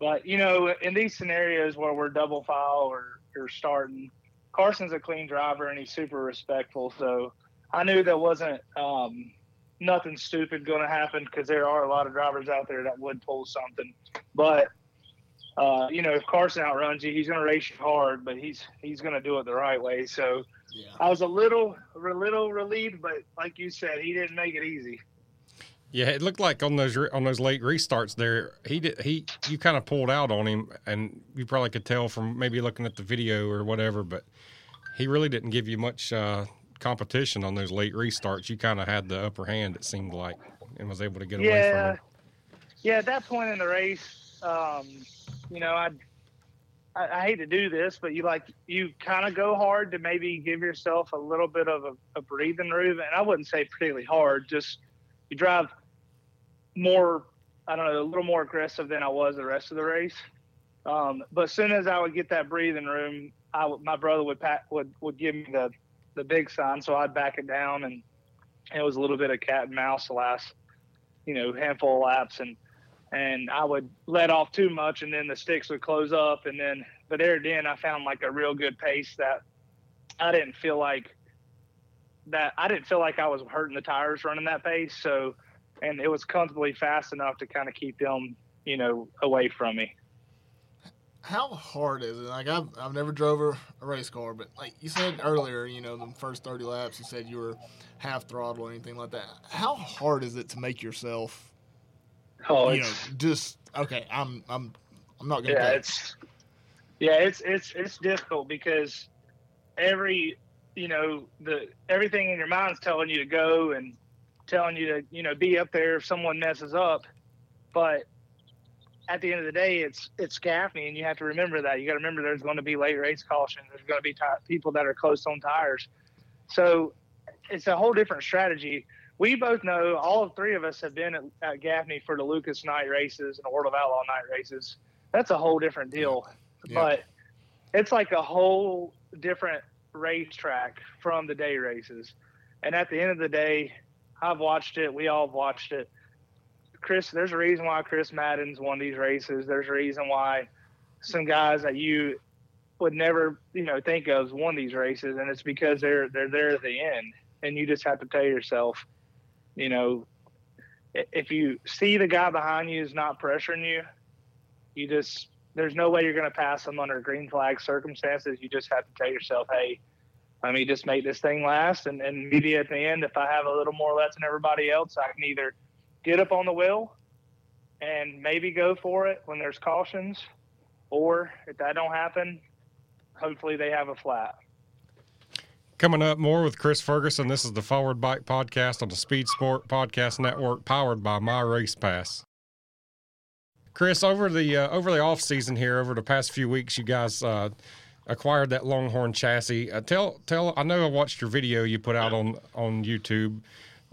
but you know, in these scenarios where we're double file or, or starting, Carson's a clean driver and he's super respectful. So I knew there wasn't um, nothing stupid going to happen because there are a lot of drivers out there that would pull something. But uh, you know, if Carson outruns you, he's going to race you hard, but he's he's going to do it the right way. So yeah. I was a little a little relieved, but like you said, he didn't make it easy. Yeah, it looked like on those on those late restarts there, he did he you kind of pulled out on him, and you probably could tell from maybe looking at the video or whatever, but he really didn't give you much uh, competition on those late restarts. You kind of had the upper hand, it seemed like, and was able to get away from Yeah, him. yeah. At that point in the race, um, you know, I'd, I I hate to do this, but you like you kind of go hard to maybe give yourself a little bit of a, a breathing room, and I wouldn't say particularly hard. Just you drive more, I don't know, a little more aggressive than I was the rest of the race. Um, but as soon as I would get that breathing room, I my brother would pack, would would give me the the big sign, so I'd back it down, and it was a little bit of cat and mouse the last, you know, handful of laps, and and I would let off too much, and then the sticks would close up, and then but there then I found like a real good pace that I didn't feel like that I didn't feel like I was hurting the tires running that pace, so and it was comfortably fast enough to kind of keep them, you know, away from me. How hard is it? Like I've I've never drove a, a race car, but like you said earlier, you know, the first thirty laps, you said you were half throttle or anything like that. How hard is it to make yourself, Oh, you know, just okay? I'm I'm I'm not gonna. yeah, it's yeah, it's it's it's difficult because every you know the everything in your mind's telling you to go and telling you to you know be up there if someone messes up, but at the end of the day, it's it's Gaffney, and you have to remember that. You got to remember there's going to be late race caution. There's going to be ti people that are close on tires, so it's a whole different strategy. We both know all three of us have been at, at Gaffney for the Lucas night races and the World of Outlaw night races. That's a whole different deal, Yeah. but it's like a whole different racetrack from the day races. And at the end of the day, I've watched it. We all have watched it. Chris, there's a reason why Chris Madden's won these races. There's a reason why some guys that you would never, you know, think of won these races, and it's because they're they're there at the end, and you just have to tell yourself, you know, if you see the guy behind you is not pressuring you, you just there's no way you're going to pass them under green flag circumstances. You just have to tell yourself, hey, let me just make this thing last, and, and maybe at the end, if I have a little more left than everybody else, I can either get up on the wheel and maybe go for it when there's cautions, or if that don't happen, hopefully they have a flat. Coming up more with Chris Ferguson. This is the Forward Bite Podcast on the Speed Sport Podcast Network, powered by My Race Pass. Chris, over the uh, over the off season here, over the past few weeks, you guys uh, acquired that Longhorn chassis. Uh, tell tell. I know I watched your video you put out on on YouTube.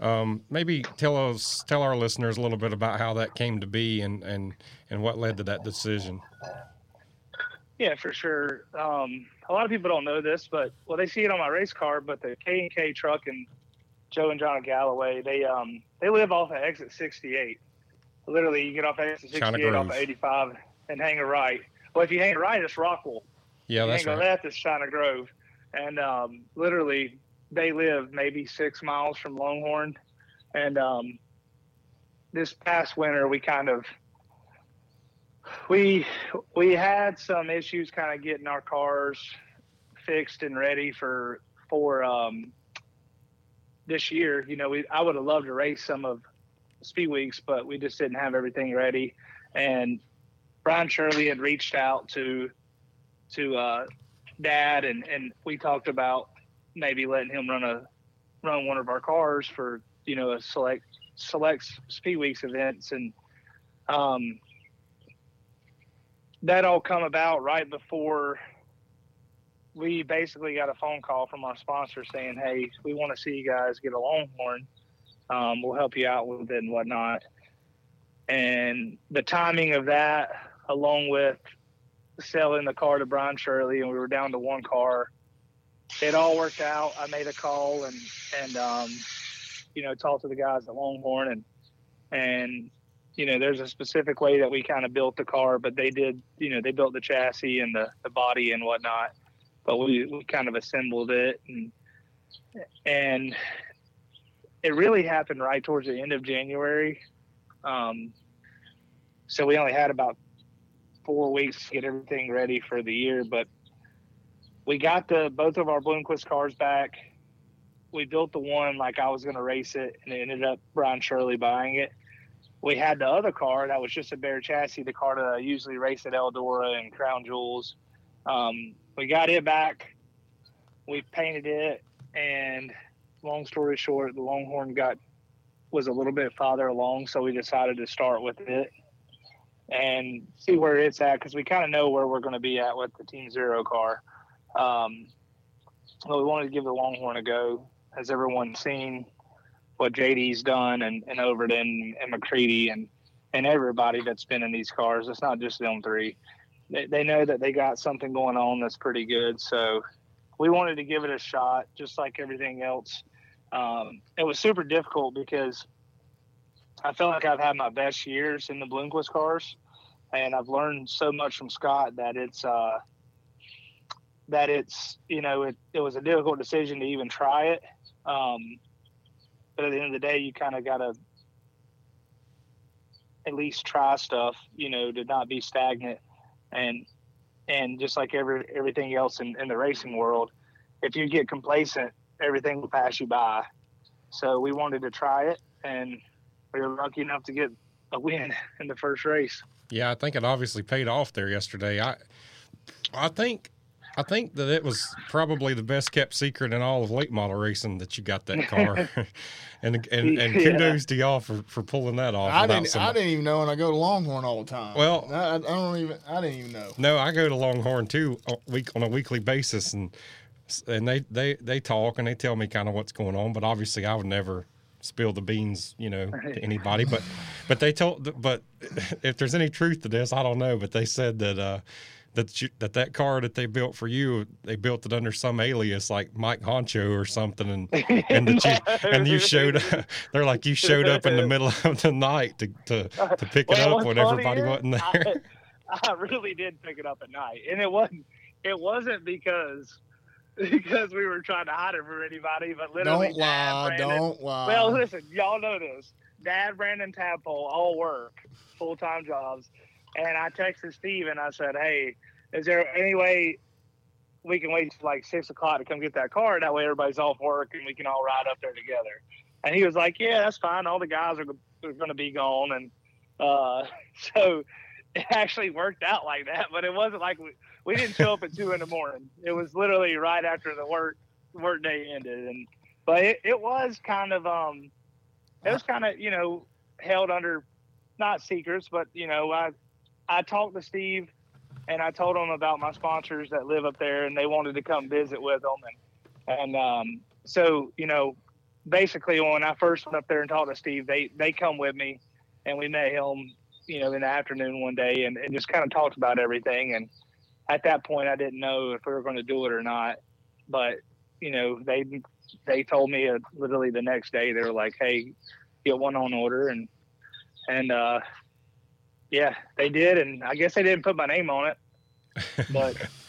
Um, maybe tell us tell our listeners a little bit about how that came to be and and and what led to that decision. Yeah, for sure. Um, a lot of people don't know this, but well, they see it on my race car. But the K and K truck and Joe and John Galloway, they um they live off of exit 68. Literally, you get off exit 68 off of 85 and hang a right. Well, if you hang a right, it's Rockwell. Yeah, you that's hang a right. left, it's China Grove. And um, literally, they live maybe six miles from Longhorn. And um, this past winter, we kind of we we had some issues kind of getting our cars fixed and ready for for um, this year. You know, we I would have loved to race some of Speed Weeks, but we just didn't have everything ready. And Brian Shirley had reached out to to uh, Dad, and and we talked about maybe letting him run a run one of our cars for you know a select select Speed Weeks events, and um, that all come about right before we basically got a phone call from our sponsor saying, "Hey, we want to see you guys get a Longhorn. Um, we'll help you out with it and whatnot." and the timing of that, along with selling the car to Brian Shirley, and we were down to one car. It all worked out. I made a call and and um, you know talked to the guys at Longhorn and and you know there's a specific way that we kind of built the car, but they did you know they built the chassis and the, the body and whatnot, but we we kind of assembled it and and it really happened right towards the end of January. Um, so we only had about four weeks to get everything ready for the year, but we got the both of our Bloomquist cars back. We built the one like I was going to race it, and it ended up Brian Shirley buying it. We had the other car that was just a bare chassis, the car that I usually race at Eldora and Crown Jewels. Um, we got it back. We painted it, and long story short, the Longhorn got was a little bit farther along, so we decided to start with it and see where it's at because we kind of know where we're going to be at with the Team Zero car. Um, we wanted to give the Longhorn a go. Has everyone seen what JD's done and, and Overton and McCreadie and and everybody that's been in these cars? It's not just them three. They, they know that they got something going on that's pretty good. So we wanted to give it a shot, just like everything else. Um, it was super difficult because I feel like I've had my best years in the Bloomquist cars, and I've learned so much from Scott that it's uh, that it's you know it, it was a difficult decision to even try it. Um, but at the end of the day, you kind of got to at least try stuff, you know, to not be stagnant. And and just like every everything else in, in the racing world, if you get complacent, everything will pass you by. So we wanted to try it, and we were lucky enough to get a win in the first race. Yeah, I think it obviously paid off there yesterday. I I think I think that it was probably the best kept secret in all of late model racing that you got that car, and and, and kudos yeah. to y'all for, for pulling that off. I didn't some... I didn't even know, and I go to Longhorn all the time. Well, I, I, don't even I didn't even know. No, I go to Longhorn too, week on a weekly basis, and and they they they talk and they tell me kind of what's going on, but obviously I would never spill the beans, you know, to anybody. But but they told but if there's any truth to this, I don't know. But they said that uh, that you, that that car that they built for you, they built it under some alias like Mike Honcho or something, and and that you and you showed up. They're like you showed up in the middle of the night to to, to pick it well, up when everybody wasn't there. I, I really did pick it up at night, and it wasn't it wasn't because because we were trying to hide it from anybody, but literally, don't lie, Brandon, don't lie. Well, listen, y'all know this. Dad, Brandon, Tadpole all work full time jobs, and I texted Steve and I said, "Hey, is there any way we can wait till like six o'clock to come get that car? That way, everybody's off work and we can all ride up there together." And he was like, "Yeah, that's fine. All the guys are, are going to be gone." And uh, so it actually worked out like that, but it wasn't like we we didn't show up at two in the morning. It was literally right after the work work day ended, and but it, it was kind of um, it was kind of you know held under not secrets, but you know I I talked to Steve and I told him about my sponsors that live up there, and they wanted to come visit with them, and and um, so you know basically when I first went up there and talked to Steve, they they come with me, and we met him you know in the afternoon one day, and, and just kind of talked about everything and at that point, I didn't know if we were going to do it or not. But you know, they they told me uh, literally the next day they were like, "Hey, get one on order," and and uh, yeah, they did. And I guess they didn't put my name on it, but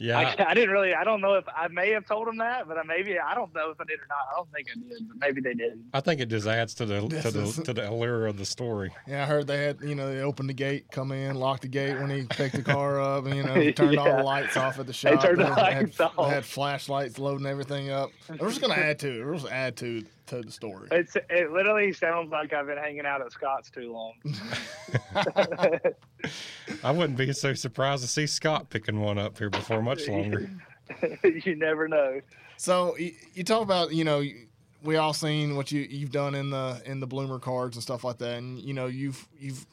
Yeah, I, I, didn't really. I don't know if I may have told them that, but I maybe I don't know if I did or not. I don't think I did, but maybe they did. I think it just adds to the to the to the allure of the story. Yeah, I heard they had you know they opened the gate, come in, locked the gate when he picked the car up, and you know turned yeah. all the lights off at the shop. They turned the lights had, off. had flashlights loading everything up. We're just gonna add to it. We're just add to to the story. It's it literally sounds like I've been hanging out at Scott's too long. I wouldn't be so surprised to see Scott picking one up here before much longer. you never know. So you, you talk about you know we all seen what you you've done in the in the bloomer cards and stuff like that, and you know you've you've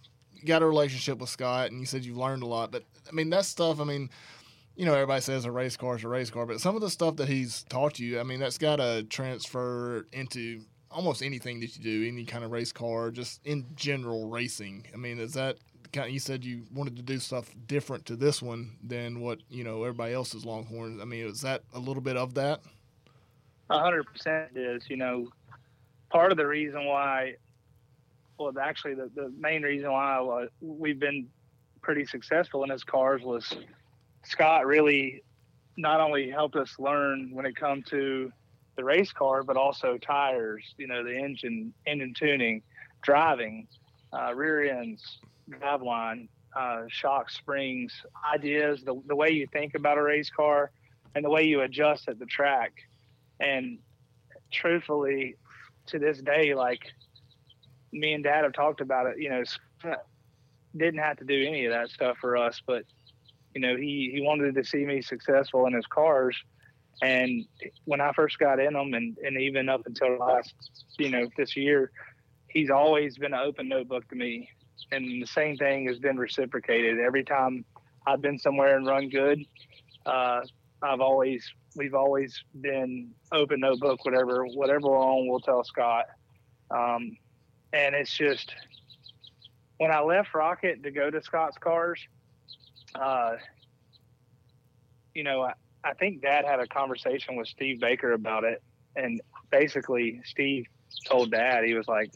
got a relationship with Scott, and you said you've learned a lot. But I mean that stuff. I mean you know, everybody says a race car is a race car, but some of the stuff that he's taught you, I mean, that's got to transfer into almost anything that you do, any kind of race car, just in general racing. I mean, is that kind of, you said you wanted to do stuff different to this one than what you know everybody else's Longhorns. I mean, is that a little bit of that? A hundred percent is. You know, part of the reason why, well, actually, the, the main reason why we've been pretty successful in his cars was Scott really not only helped us learn when it comes to the race car, but also tires, you know, the engine, engine tuning, driving, uh, rear ends, drive line, uh, shock springs, ideas, the, the way you think about a race car and the way you adjust at the track. And truthfully, to this day, like me and dad have talked about it, you know, didn't have to do any of that stuff for us, but you know, he, he wanted to see me successful in his cars and when I first got in them, and, and even up until last, you know, this year, he's always been an open notebook to me. And the same thing has been reciprocated. Every time I've been somewhere and run good, uh, I've always we've always been open notebook. Whatever whatever we're on, we'll tell Scott. Um, and it's just when I left Rocket to go to Scott's Cars, uh, you know, I, I think Dad had a conversation with Steve Baker about it, and basically Steve told Dad he was like,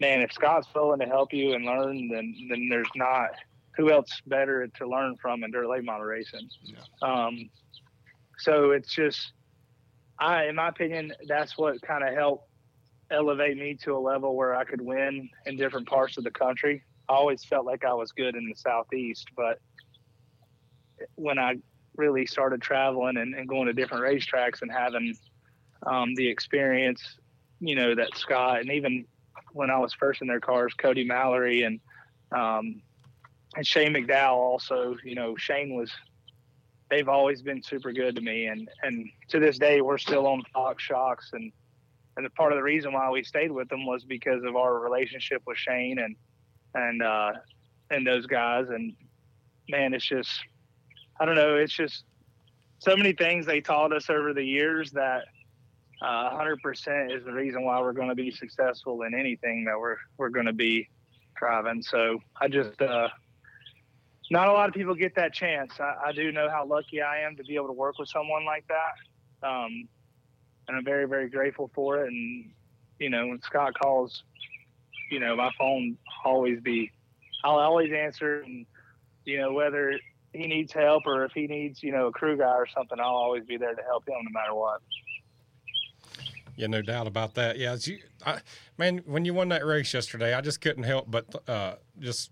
"Man, if Scott's willing to help you and learn, then then there's not who else better to learn from in dirt late model racing." Yeah. Um, so it's just, I, in my opinion, that's what kind of helped elevate me to a level where I could win in different parts of the country. I always felt like I was good in the southeast, but when I really started traveling and, and going to different racetracks and having um, the experience, you know, that Scott and even when I was first in their cars, Cody Mallory and um, and Shane McDowell also, you know, Shane was they've always been super good to me. And and to this day we're still on Fox shocks. And and part of the reason why we stayed with them was because of our relationship with Shane and and uh and those guys and man it's just I don't know. It's just so many things they taught us over the years that uh, 100% is the reason why we're going to be successful in anything that we're we're going to be driving. So I just uh, not a lot of people get that chance. I, I, do know how lucky I am to be able to work with someone like that, um, and I'm very very grateful for it. And you know, when Scott calls, you know, my phone always be, I'll always answer, and you know whether he needs help or if he needs, you know, a crew guy or something, I'll always be there to help him no matter what. Yeah, no doubt about that. Yeah, you, I, man, when you won that race yesterday, I just couldn't help but uh, just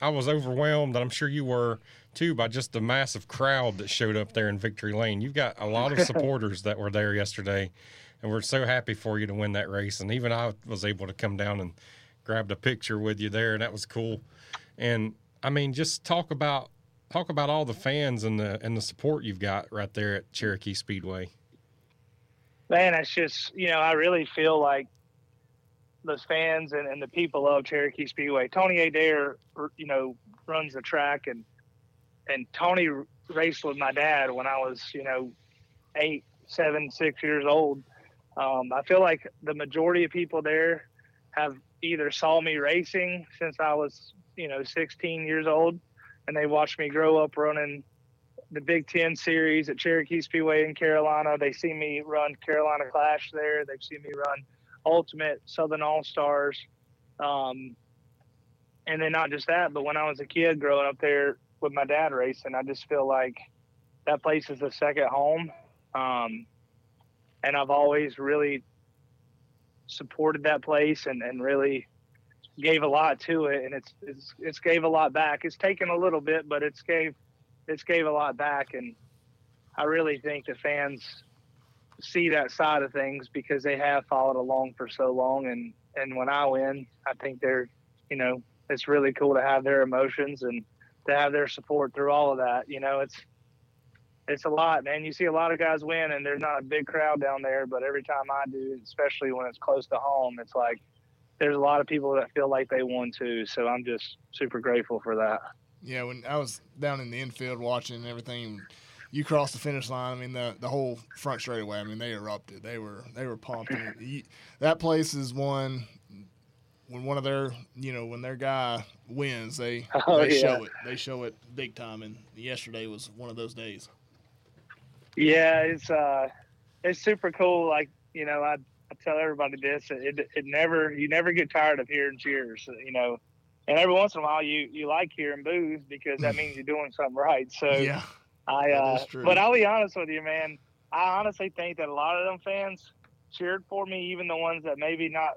I was overwhelmed, and I'm sure you were too, by just the massive crowd that showed up there in Victory Lane. You've got a lot of supporters that were there yesterday, and we're so happy for you to win that race. And even I was able to come down and grabbed a picture with you there, and that was cool. And I mean, just talk about talk about all the fans and the and the support you've got right there at Cherokee Speedway. Man, it's just you know I really feel like those fans and, and the people of Cherokee Speedway. Tony Adair, you know, runs the track and and Tony raced with my dad when I was you know eight, seven, six years old. Um, I feel like the majority of people there have either saw me racing since I was you know 16 years old and they watched me grow up running the Big Ten series at Cherokee Speedway in Carolina. They see me run Carolina Clash there. They've seen me run Ultimate Southern All Stars. Um, and then not just that, but when I was a kid growing up there with my dad racing, I just feel like that place is a second home. Um, and I've always really supported that place and, and really gave a lot to it, and it's it's it's gave a lot back. It's taken a little bit, but it's gave it's gave a lot back, and I really think the fans see that side of things because they have followed along for so long, and and when I win, I think they're you know it's really cool to have their emotions and to have their support through all of that. You know, it's it's a lot, man. You see a lot of guys win, and there's not a big crowd down there, but every time I do, especially when it's close to home, it's like there's a lot of people that feel like they won too. So I'm just super grateful for that. Yeah, when I was down in the infield watching everything, you cross the finish line. I mean, the the whole front straightaway. I mean, they erupted. They were they were pumped. You, that place is one when one of their you know when their guy wins, they Oh, they yeah. show it. They show it big time. And yesterday was one of those days. Yeah, it's uh, it's super cool. Like you know, I, I tell everybody this. It, it never you never get tired of hearing cheers. You know, and every once in a while you you like hearing boos because that means you're doing something right. So Yeah, I uh, but I'll be honest with you, man. I honestly think that a lot of them fans cheered for me, even the ones that maybe not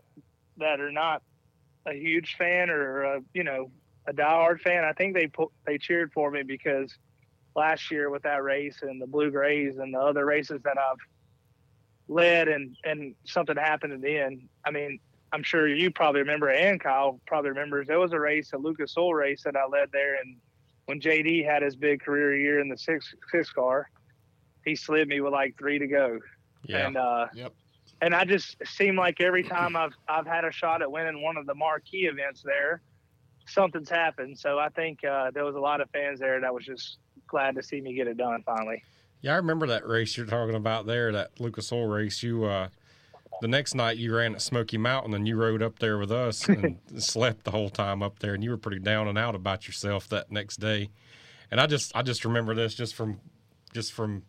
that are not a huge fan or uh, you know a diehard fan. I think they put they cheered for me because last year with that race and the Blue Grays and the other races that I've led and and something happened at the end. I mean, I'm sure you probably remember and Kyle probably remembers there was a race, a Lucas Oil race that I led there and when JD had his big career year in the six six car, he slid me with like three to go. Yeah. And uh Yep. and I just it seemed like every time I've I've had a shot at winning one of the marquee events there, something's happened. So I think uh, there was a lot of fans there that was just glad to see me get it done finally. Yeah, I remember that race you're talking about there, that Lucas Oil race. You uh the next night you ran at Smoky Mountain and you rode up there with us and slept the whole time up there and you were pretty down and out about yourself that next day. And I just I just remember this just from just from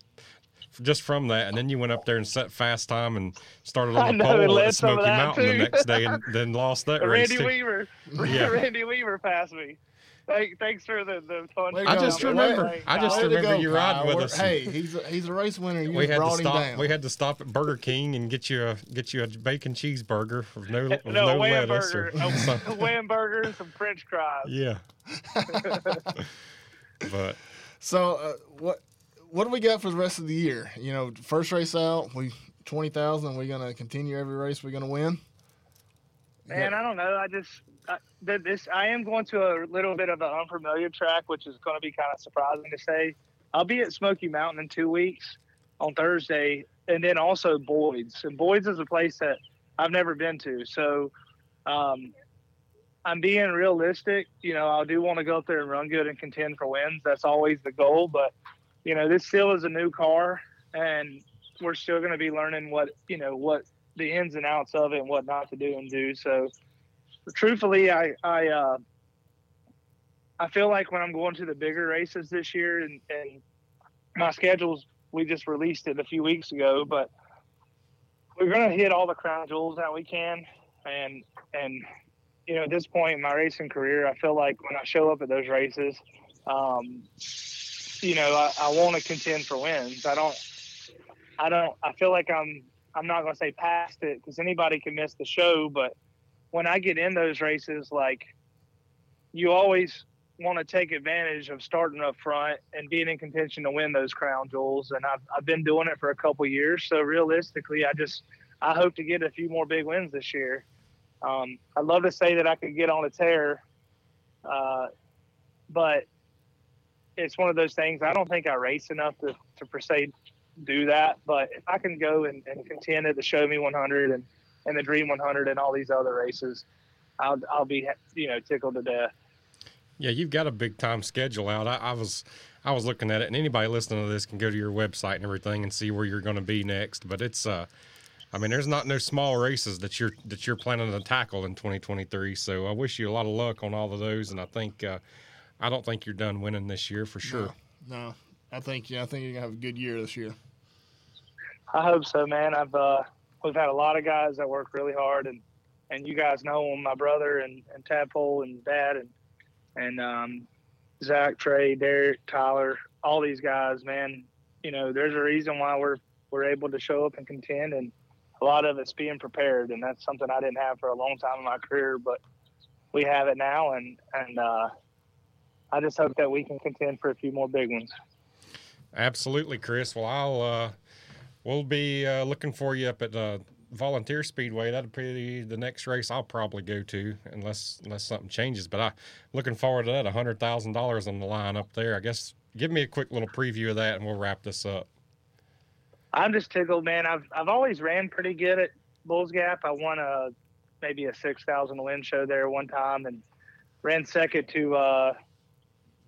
just from that and then you went up there and set fast time and started on the pole at Smoky Mountain the too. next day and then lost that race. Randy. Weaver, Yeah. Randy Weaver passed me. Thank, thanks for the the fun. I just remember- Way- I just remember go, you riding Kyle. with us. Hey, he's a, he's a race winner. You we just had to brought him stop. down. We had to stop at Burger King and get you a get you a bacon cheeseburger with no with no, no, lettuce burger, or a something. wham burger, and some French fries. Yeah. but So uh, what what do we got for the rest of the year? You know, first race out, we twenty thousand. We're gonna continue every race. We're gonna win. Man, I don't know. I just I, this. I am going to a little bit of an unfamiliar track, which is going to be kind of surprising to say. I'll be at Smoky Mountain in two weeks on Thursday, and then also Boyd's. And Boyd's is a place that I've never been to, so um, I'm being realistic. You know, I do want to go up there and run good and contend for wins. That's always the goal. But you know, this still is a new car, and we're still going to be learning what you know what the ins and outs of it and what not to do and do. So, truthfully, I I uh, I feel like when I'm going to the bigger races this year, and, and my schedules, we just released it a few weeks ago, but we're gonna hit all the crown jewels that we can, and and you know at this point in my racing career, I feel like when I show up at those races, um, you know I, I want to contend for wins. I don't. I don't. I feel like I'm. I'm not going to say past it because anybody can miss the show, but when I get in those races, like you always want to take advantage of starting up front and being in contention to win those crown jewels. And I've, I've been doing it for a couple years. So realistically, I just, I hope to get a few more big wins this year. Um, I'd love to say that I could get on a tear, uh, but it's one of those things. I don't think I race enough to, to per se do that. But if I can go and, and contend at the Show Me 100 and, and the Dream 100 and all these other races, I'll, I'll be, you know, tickled to death. yeah, you've got a big time schedule out. I, I was I was looking at it, and anybody listening to this can go to your website and everything and see where you're going to be next. But it's uh, I mean, there's not no small races that you're that you're planning to tackle in 2023. So I wish you a lot of luck on all of those, and I think uh, I don't think you're done winning this year for sure. No, I think yeah, I think you're gonna have a good year this year. I hope so, man. I've uh, we've had a lot of guys that work really hard, and and you guys know them, my brother and and Tadpole and Dad and and um, Zach, Trey, Derek, Tyler, all these guys, man. You know, there's a reason why we're we're able to show up and contend, and a lot of it's being prepared, and that's something I didn't have for a long time in my career, but we have it now, and and uh, I just hope that we can contend for a few more big ones. Absolutely, Chris. Well, I'll uh, we'll be uh, looking for you up at uh, Volunteer Speedway. That'll be the next race I'll probably go to, unless unless something changes. But I looking forward to that. Hundred thousand dollars on the line up there. I guess give me a quick little preview of that, and we'll wrap this up. I'm just tickled, man. I've I've always ran pretty good at Bulls Gap. I won a maybe a six thousand win show there one time, and ran second to uh,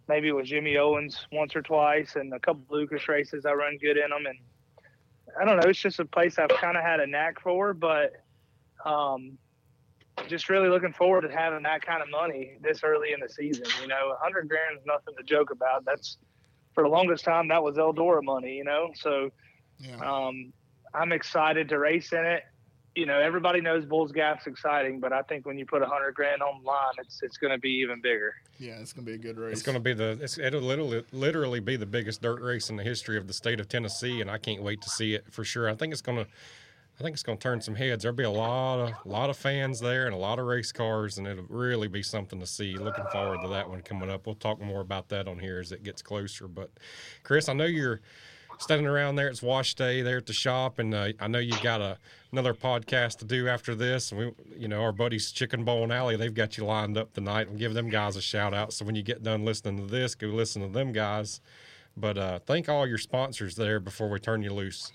maybe with Jimmy Owens once or twice, and a couple Lucas races I run good in them. And I don't know, it's just a place I've kind of had a knack for, but um, just really looking forward to having that kind of money this early in the season. You know, 100 grand is nothing to joke about. That's for the longest time that was Eldora money. You know, so Yeah. um, I'm excited to race in it. You know, everybody knows Bulls Gap's exciting, but I think when you put a 100 grand on the line, it's it's going to be even bigger. Yeah, it's gonna be a good race. It's going to be the it's, it'll literally literally be the biggest dirt race in the history of the state of Tennessee, and I can't wait to see it for sure. I think it's going to I think it's going to turn some heads. There'll be a lot of a lot of fans there and a lot of race cars, and it'll really be something to see. Looking forward to that one coming up. We'll talk more about that on here as it gets closer. But Chris, I know you're standing around there. It's wash day there at the shop, and uh, I know you've got a, another podcast to do after this. And we, you know, our buddies Chicken Bowl and Alley, they've got you lined up tonight. We'll give them guys a shout out. So when you get done listening to this, go listen to them guys. But uh, thank all your sponsors there before we turn you loose.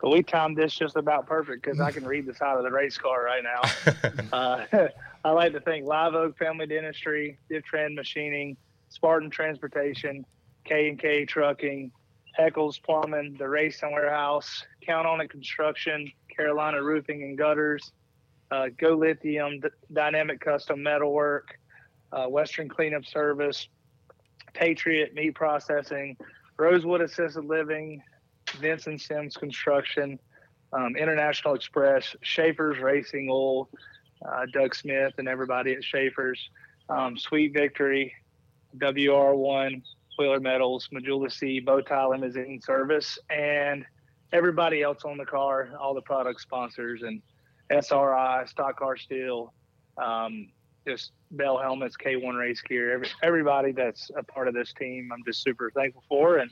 But we timed this just about perfect because I can read the side of the race car right now. uh, I like to thank Live Oak Family Dentistry, Div Trend Machining, Spartan Transportation, K and K Trucking, Heckles Plumbing, the Racing Warehouse, Count on It Construction, Carolina Roofing and Gutters, uh, Go Lithium, D- Dynamic Custom Metalwork, uh, Western Cleanup Service, Patriot Meat Processing, Rosewood Assisted Living, Vincent Sims Construction, um, International Express, Schaeffer's Racing Oil, uh, Doug Smith, and everybody at Schaeffer's, um, Sweet Victory, WR1, Wheeler Metals, Majula C, Bowtie Limousine Service, and everybody else on the car, all the product sponsors, and SRI, Stock Car Steel, um, just Bell Helmets, K1 Race Gear, every, everybody that's a part of this team, I'm just super thankful for, and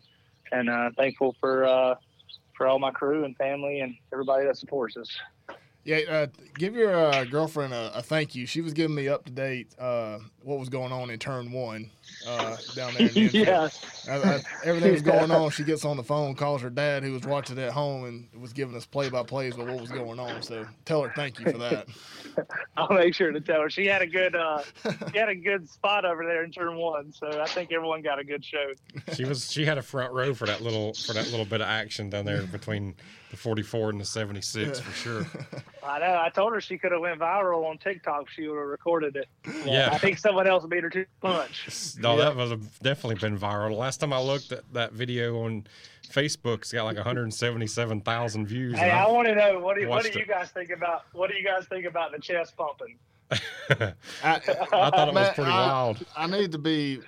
and uh, thankful for uh, for all my crew and family and everybody that supports us. Yeah, uh, give your uh, girlfriend a, a thank you. She was giving me up to date uh, what was going on in turn one uh, down there. In the yeah, I, I, everything was going on. She gets on the phone, calls her dad, who was watching at home, and was giving us play by plays of what was going on. So tell her thank you for that. I'll make sure to tell her she had a good uh, she had a good spot over there in turn one. So I think everyone got a good show. She was she had a front row for that little for that little bit of action down there between the 44 and the 76 for sure. I know. I told her she could have went viral on TikTok. if She would have recorded it. Yeah. I think someone else beat her to the punch. No, that was definitely been viral. The last time I looked at that video on Facebook, it's got like 177,000 views. Hey, I I- want to know what do what do you it. guys think about what do you guys think about the chest pumping? I, I thought it was pretty I- wild. I need to be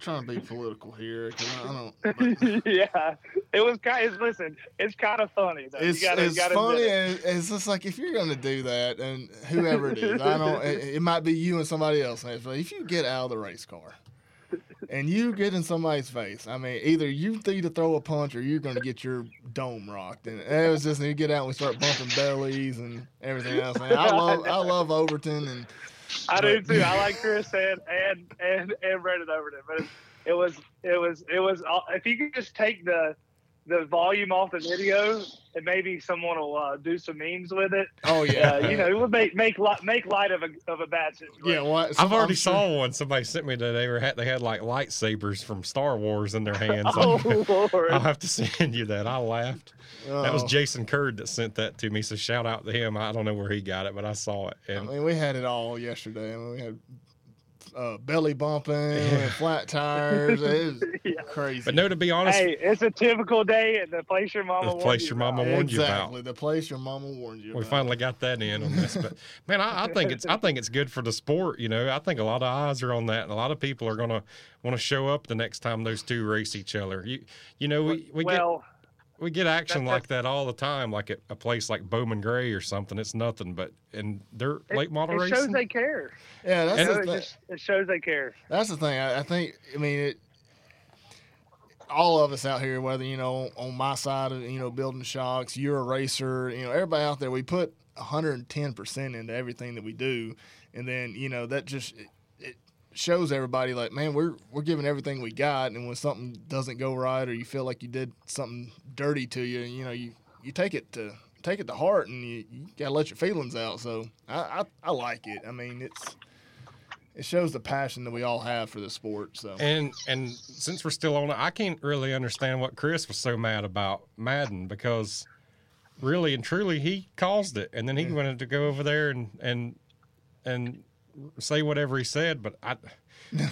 trying to be political here. I don't. yeah, it was kind. Of, listen, it's kind of funny. Though. It's, you gotta, it's funny. it. And it's just like if you're gonna do that, and whoever it is, I don't. It, it might be you and somebody else. But if you get out of the race car and you get in somebody's face, I mean, either you need to throw a punch or you're gonna get your dome rocked. And it was just you get out and we start bumping bellies and everything else. Man, I love I love Overton and I do too. I like Chris and and and and Brandon Overton, but it, it was it was it was uh, if you could just take the the volume off the video and maybe someone will uh, do some memes with it. oh yeah, Uh, you know, it would make make light make light of a of a bad situation. yeah. What I've already I'm sure- saw one. Somebody sent me that they were had, they had like lightsabers from Star Wars in their hands. Oh Lord! I'll have to send you that. I laughed. That was Oh. Jason Curd that sent that to me. So shout out to him. I don't know where he got it, but I saw it. I mean, we had it all yesterday. I mean, we had uh, belly bumping, and flat tires. It's Yeah. crazy. but no, to be honest, Hey, it's a typical day at the place your mama. the warned place you your about. mama warned you about. exactly the place your mama warned you. We about. finally got that in on this, but man, I, I think it's I think it's good for the sport. You know, I think a lot of eyes are on that, and a lot of people are gonna want to show up the next time those two race each other. You you know, we, we get well, we get action that- like that all the time, like at a place like Bowman Gray or something. It's nothing, but in dirt it, late model it shows racing, they care. Yeah, that's the it, thing. just, it shows they care. That's the thing. I, I think. I mean, it. All of us out here, whether you know on my side of you know building shocks, you're a racer. You know, everybody out there, we put 110 percent into everything that we do, and then you know that just it, it shows everybody like, man, we're we're giving everything we got, and when something doesn't go right or you feel like you did something dirty to you, you know, you you take it to take it to heart, and you, you gotta let your feelings out. So I I, I like it. I mean, it's it shows the passion that we all have for the sport. So And and since we're still on it, I can't really understand what Chris was so mad about Madden because really and truly he caused it, and then he wanted to go over there and and and say whatever he said, but I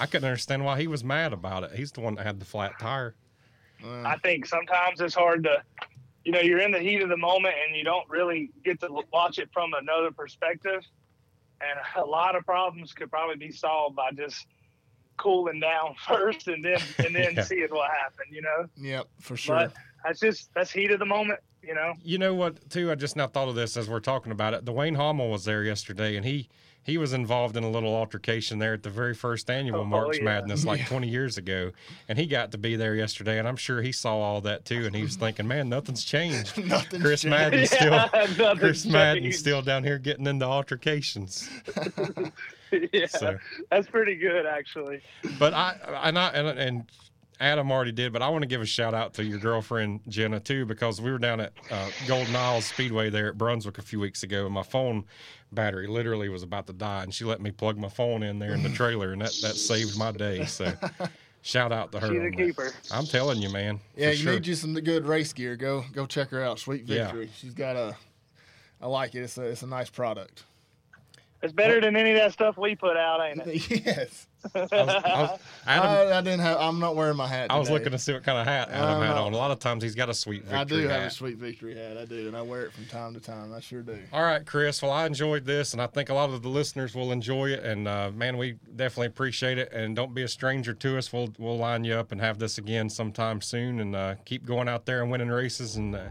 I couldn't understand why he was mad about it. He's the one that had the flat tire. I think sometimes it's hard to, you know, you're in the heat of the moment and you don't really get to watch it from another perspective. And a lot of problems could probably be solved by just cooling down first and then and then Yeah. seeing what happened. You know, yep, for sure. but that's just that's heat of the moment. You know, You know what? Too, I just now thought of this as we're talking about it. Dwayne Hommel was there yesterday, and he he was involved in a little altercation there at the very first annual Oh, March yeah. Madness, like 20 years ago, and he got to be there yesterday, and I'm sure he saw all that too, and he was thinking, "Man, nothing's changed. Nothing's Chris changed. Madden's still Yeah, nothing's Chris Madden's still down here getting into altercations." yeah, So- that's pretty good actually. But I and I and, and Adam already did, but I want to give a shout out to your girlfriend Jenna too because we were down at uh, Golden Isles Speedway there at Brunswick a few weeks ago, and my phone battery literally was about to die, and she let me plug my phone in there in the trailer, and that that saved my day. So. Shout out to her. She's a on that. keeper. I'm telling you, man. Yeah, you sure. need you some good race gear. Go go check her out. Sweet Victory. Yeah. Victory. She's got a. I like it. It's a it's a nice product. It's better than any of that stuff we put out, ain't it? yes. I was, I was, Adam, I, I didn't have. I'm not wearing my hat. I was looking to see what kind of hat Adam I had on. A lot of times he's got a sweet victory hat. I do have a sweet victory hat. I do, and I wear it from time to time. I sure do. All right, Chris. Well, I enjoyed this, and I think a lot of the listeners will enjoy it. And uh, man, we definitely appreciate it. And don't be a stranger to us. We'll we'll line you up and have this again sometime soon. And uh, keep going out there and winning races. And uh,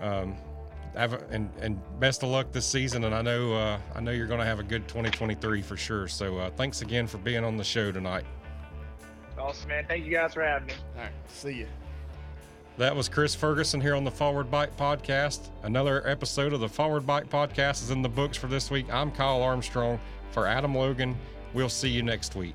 um, have a, and and best of luck this season. And I know uh, I know you're going to have a good 2023 for sure. So uh, thanks again for being on the show tonight. Awesome, man. Thank you guys for having me. All right. See you. That was Chris Ferguson here on the Forward Bite Podcast. Another episode of the Forward Bite Podcast is in the books for this week. I'm Kyle Armstrong for Adam Logan. We'll see you next week.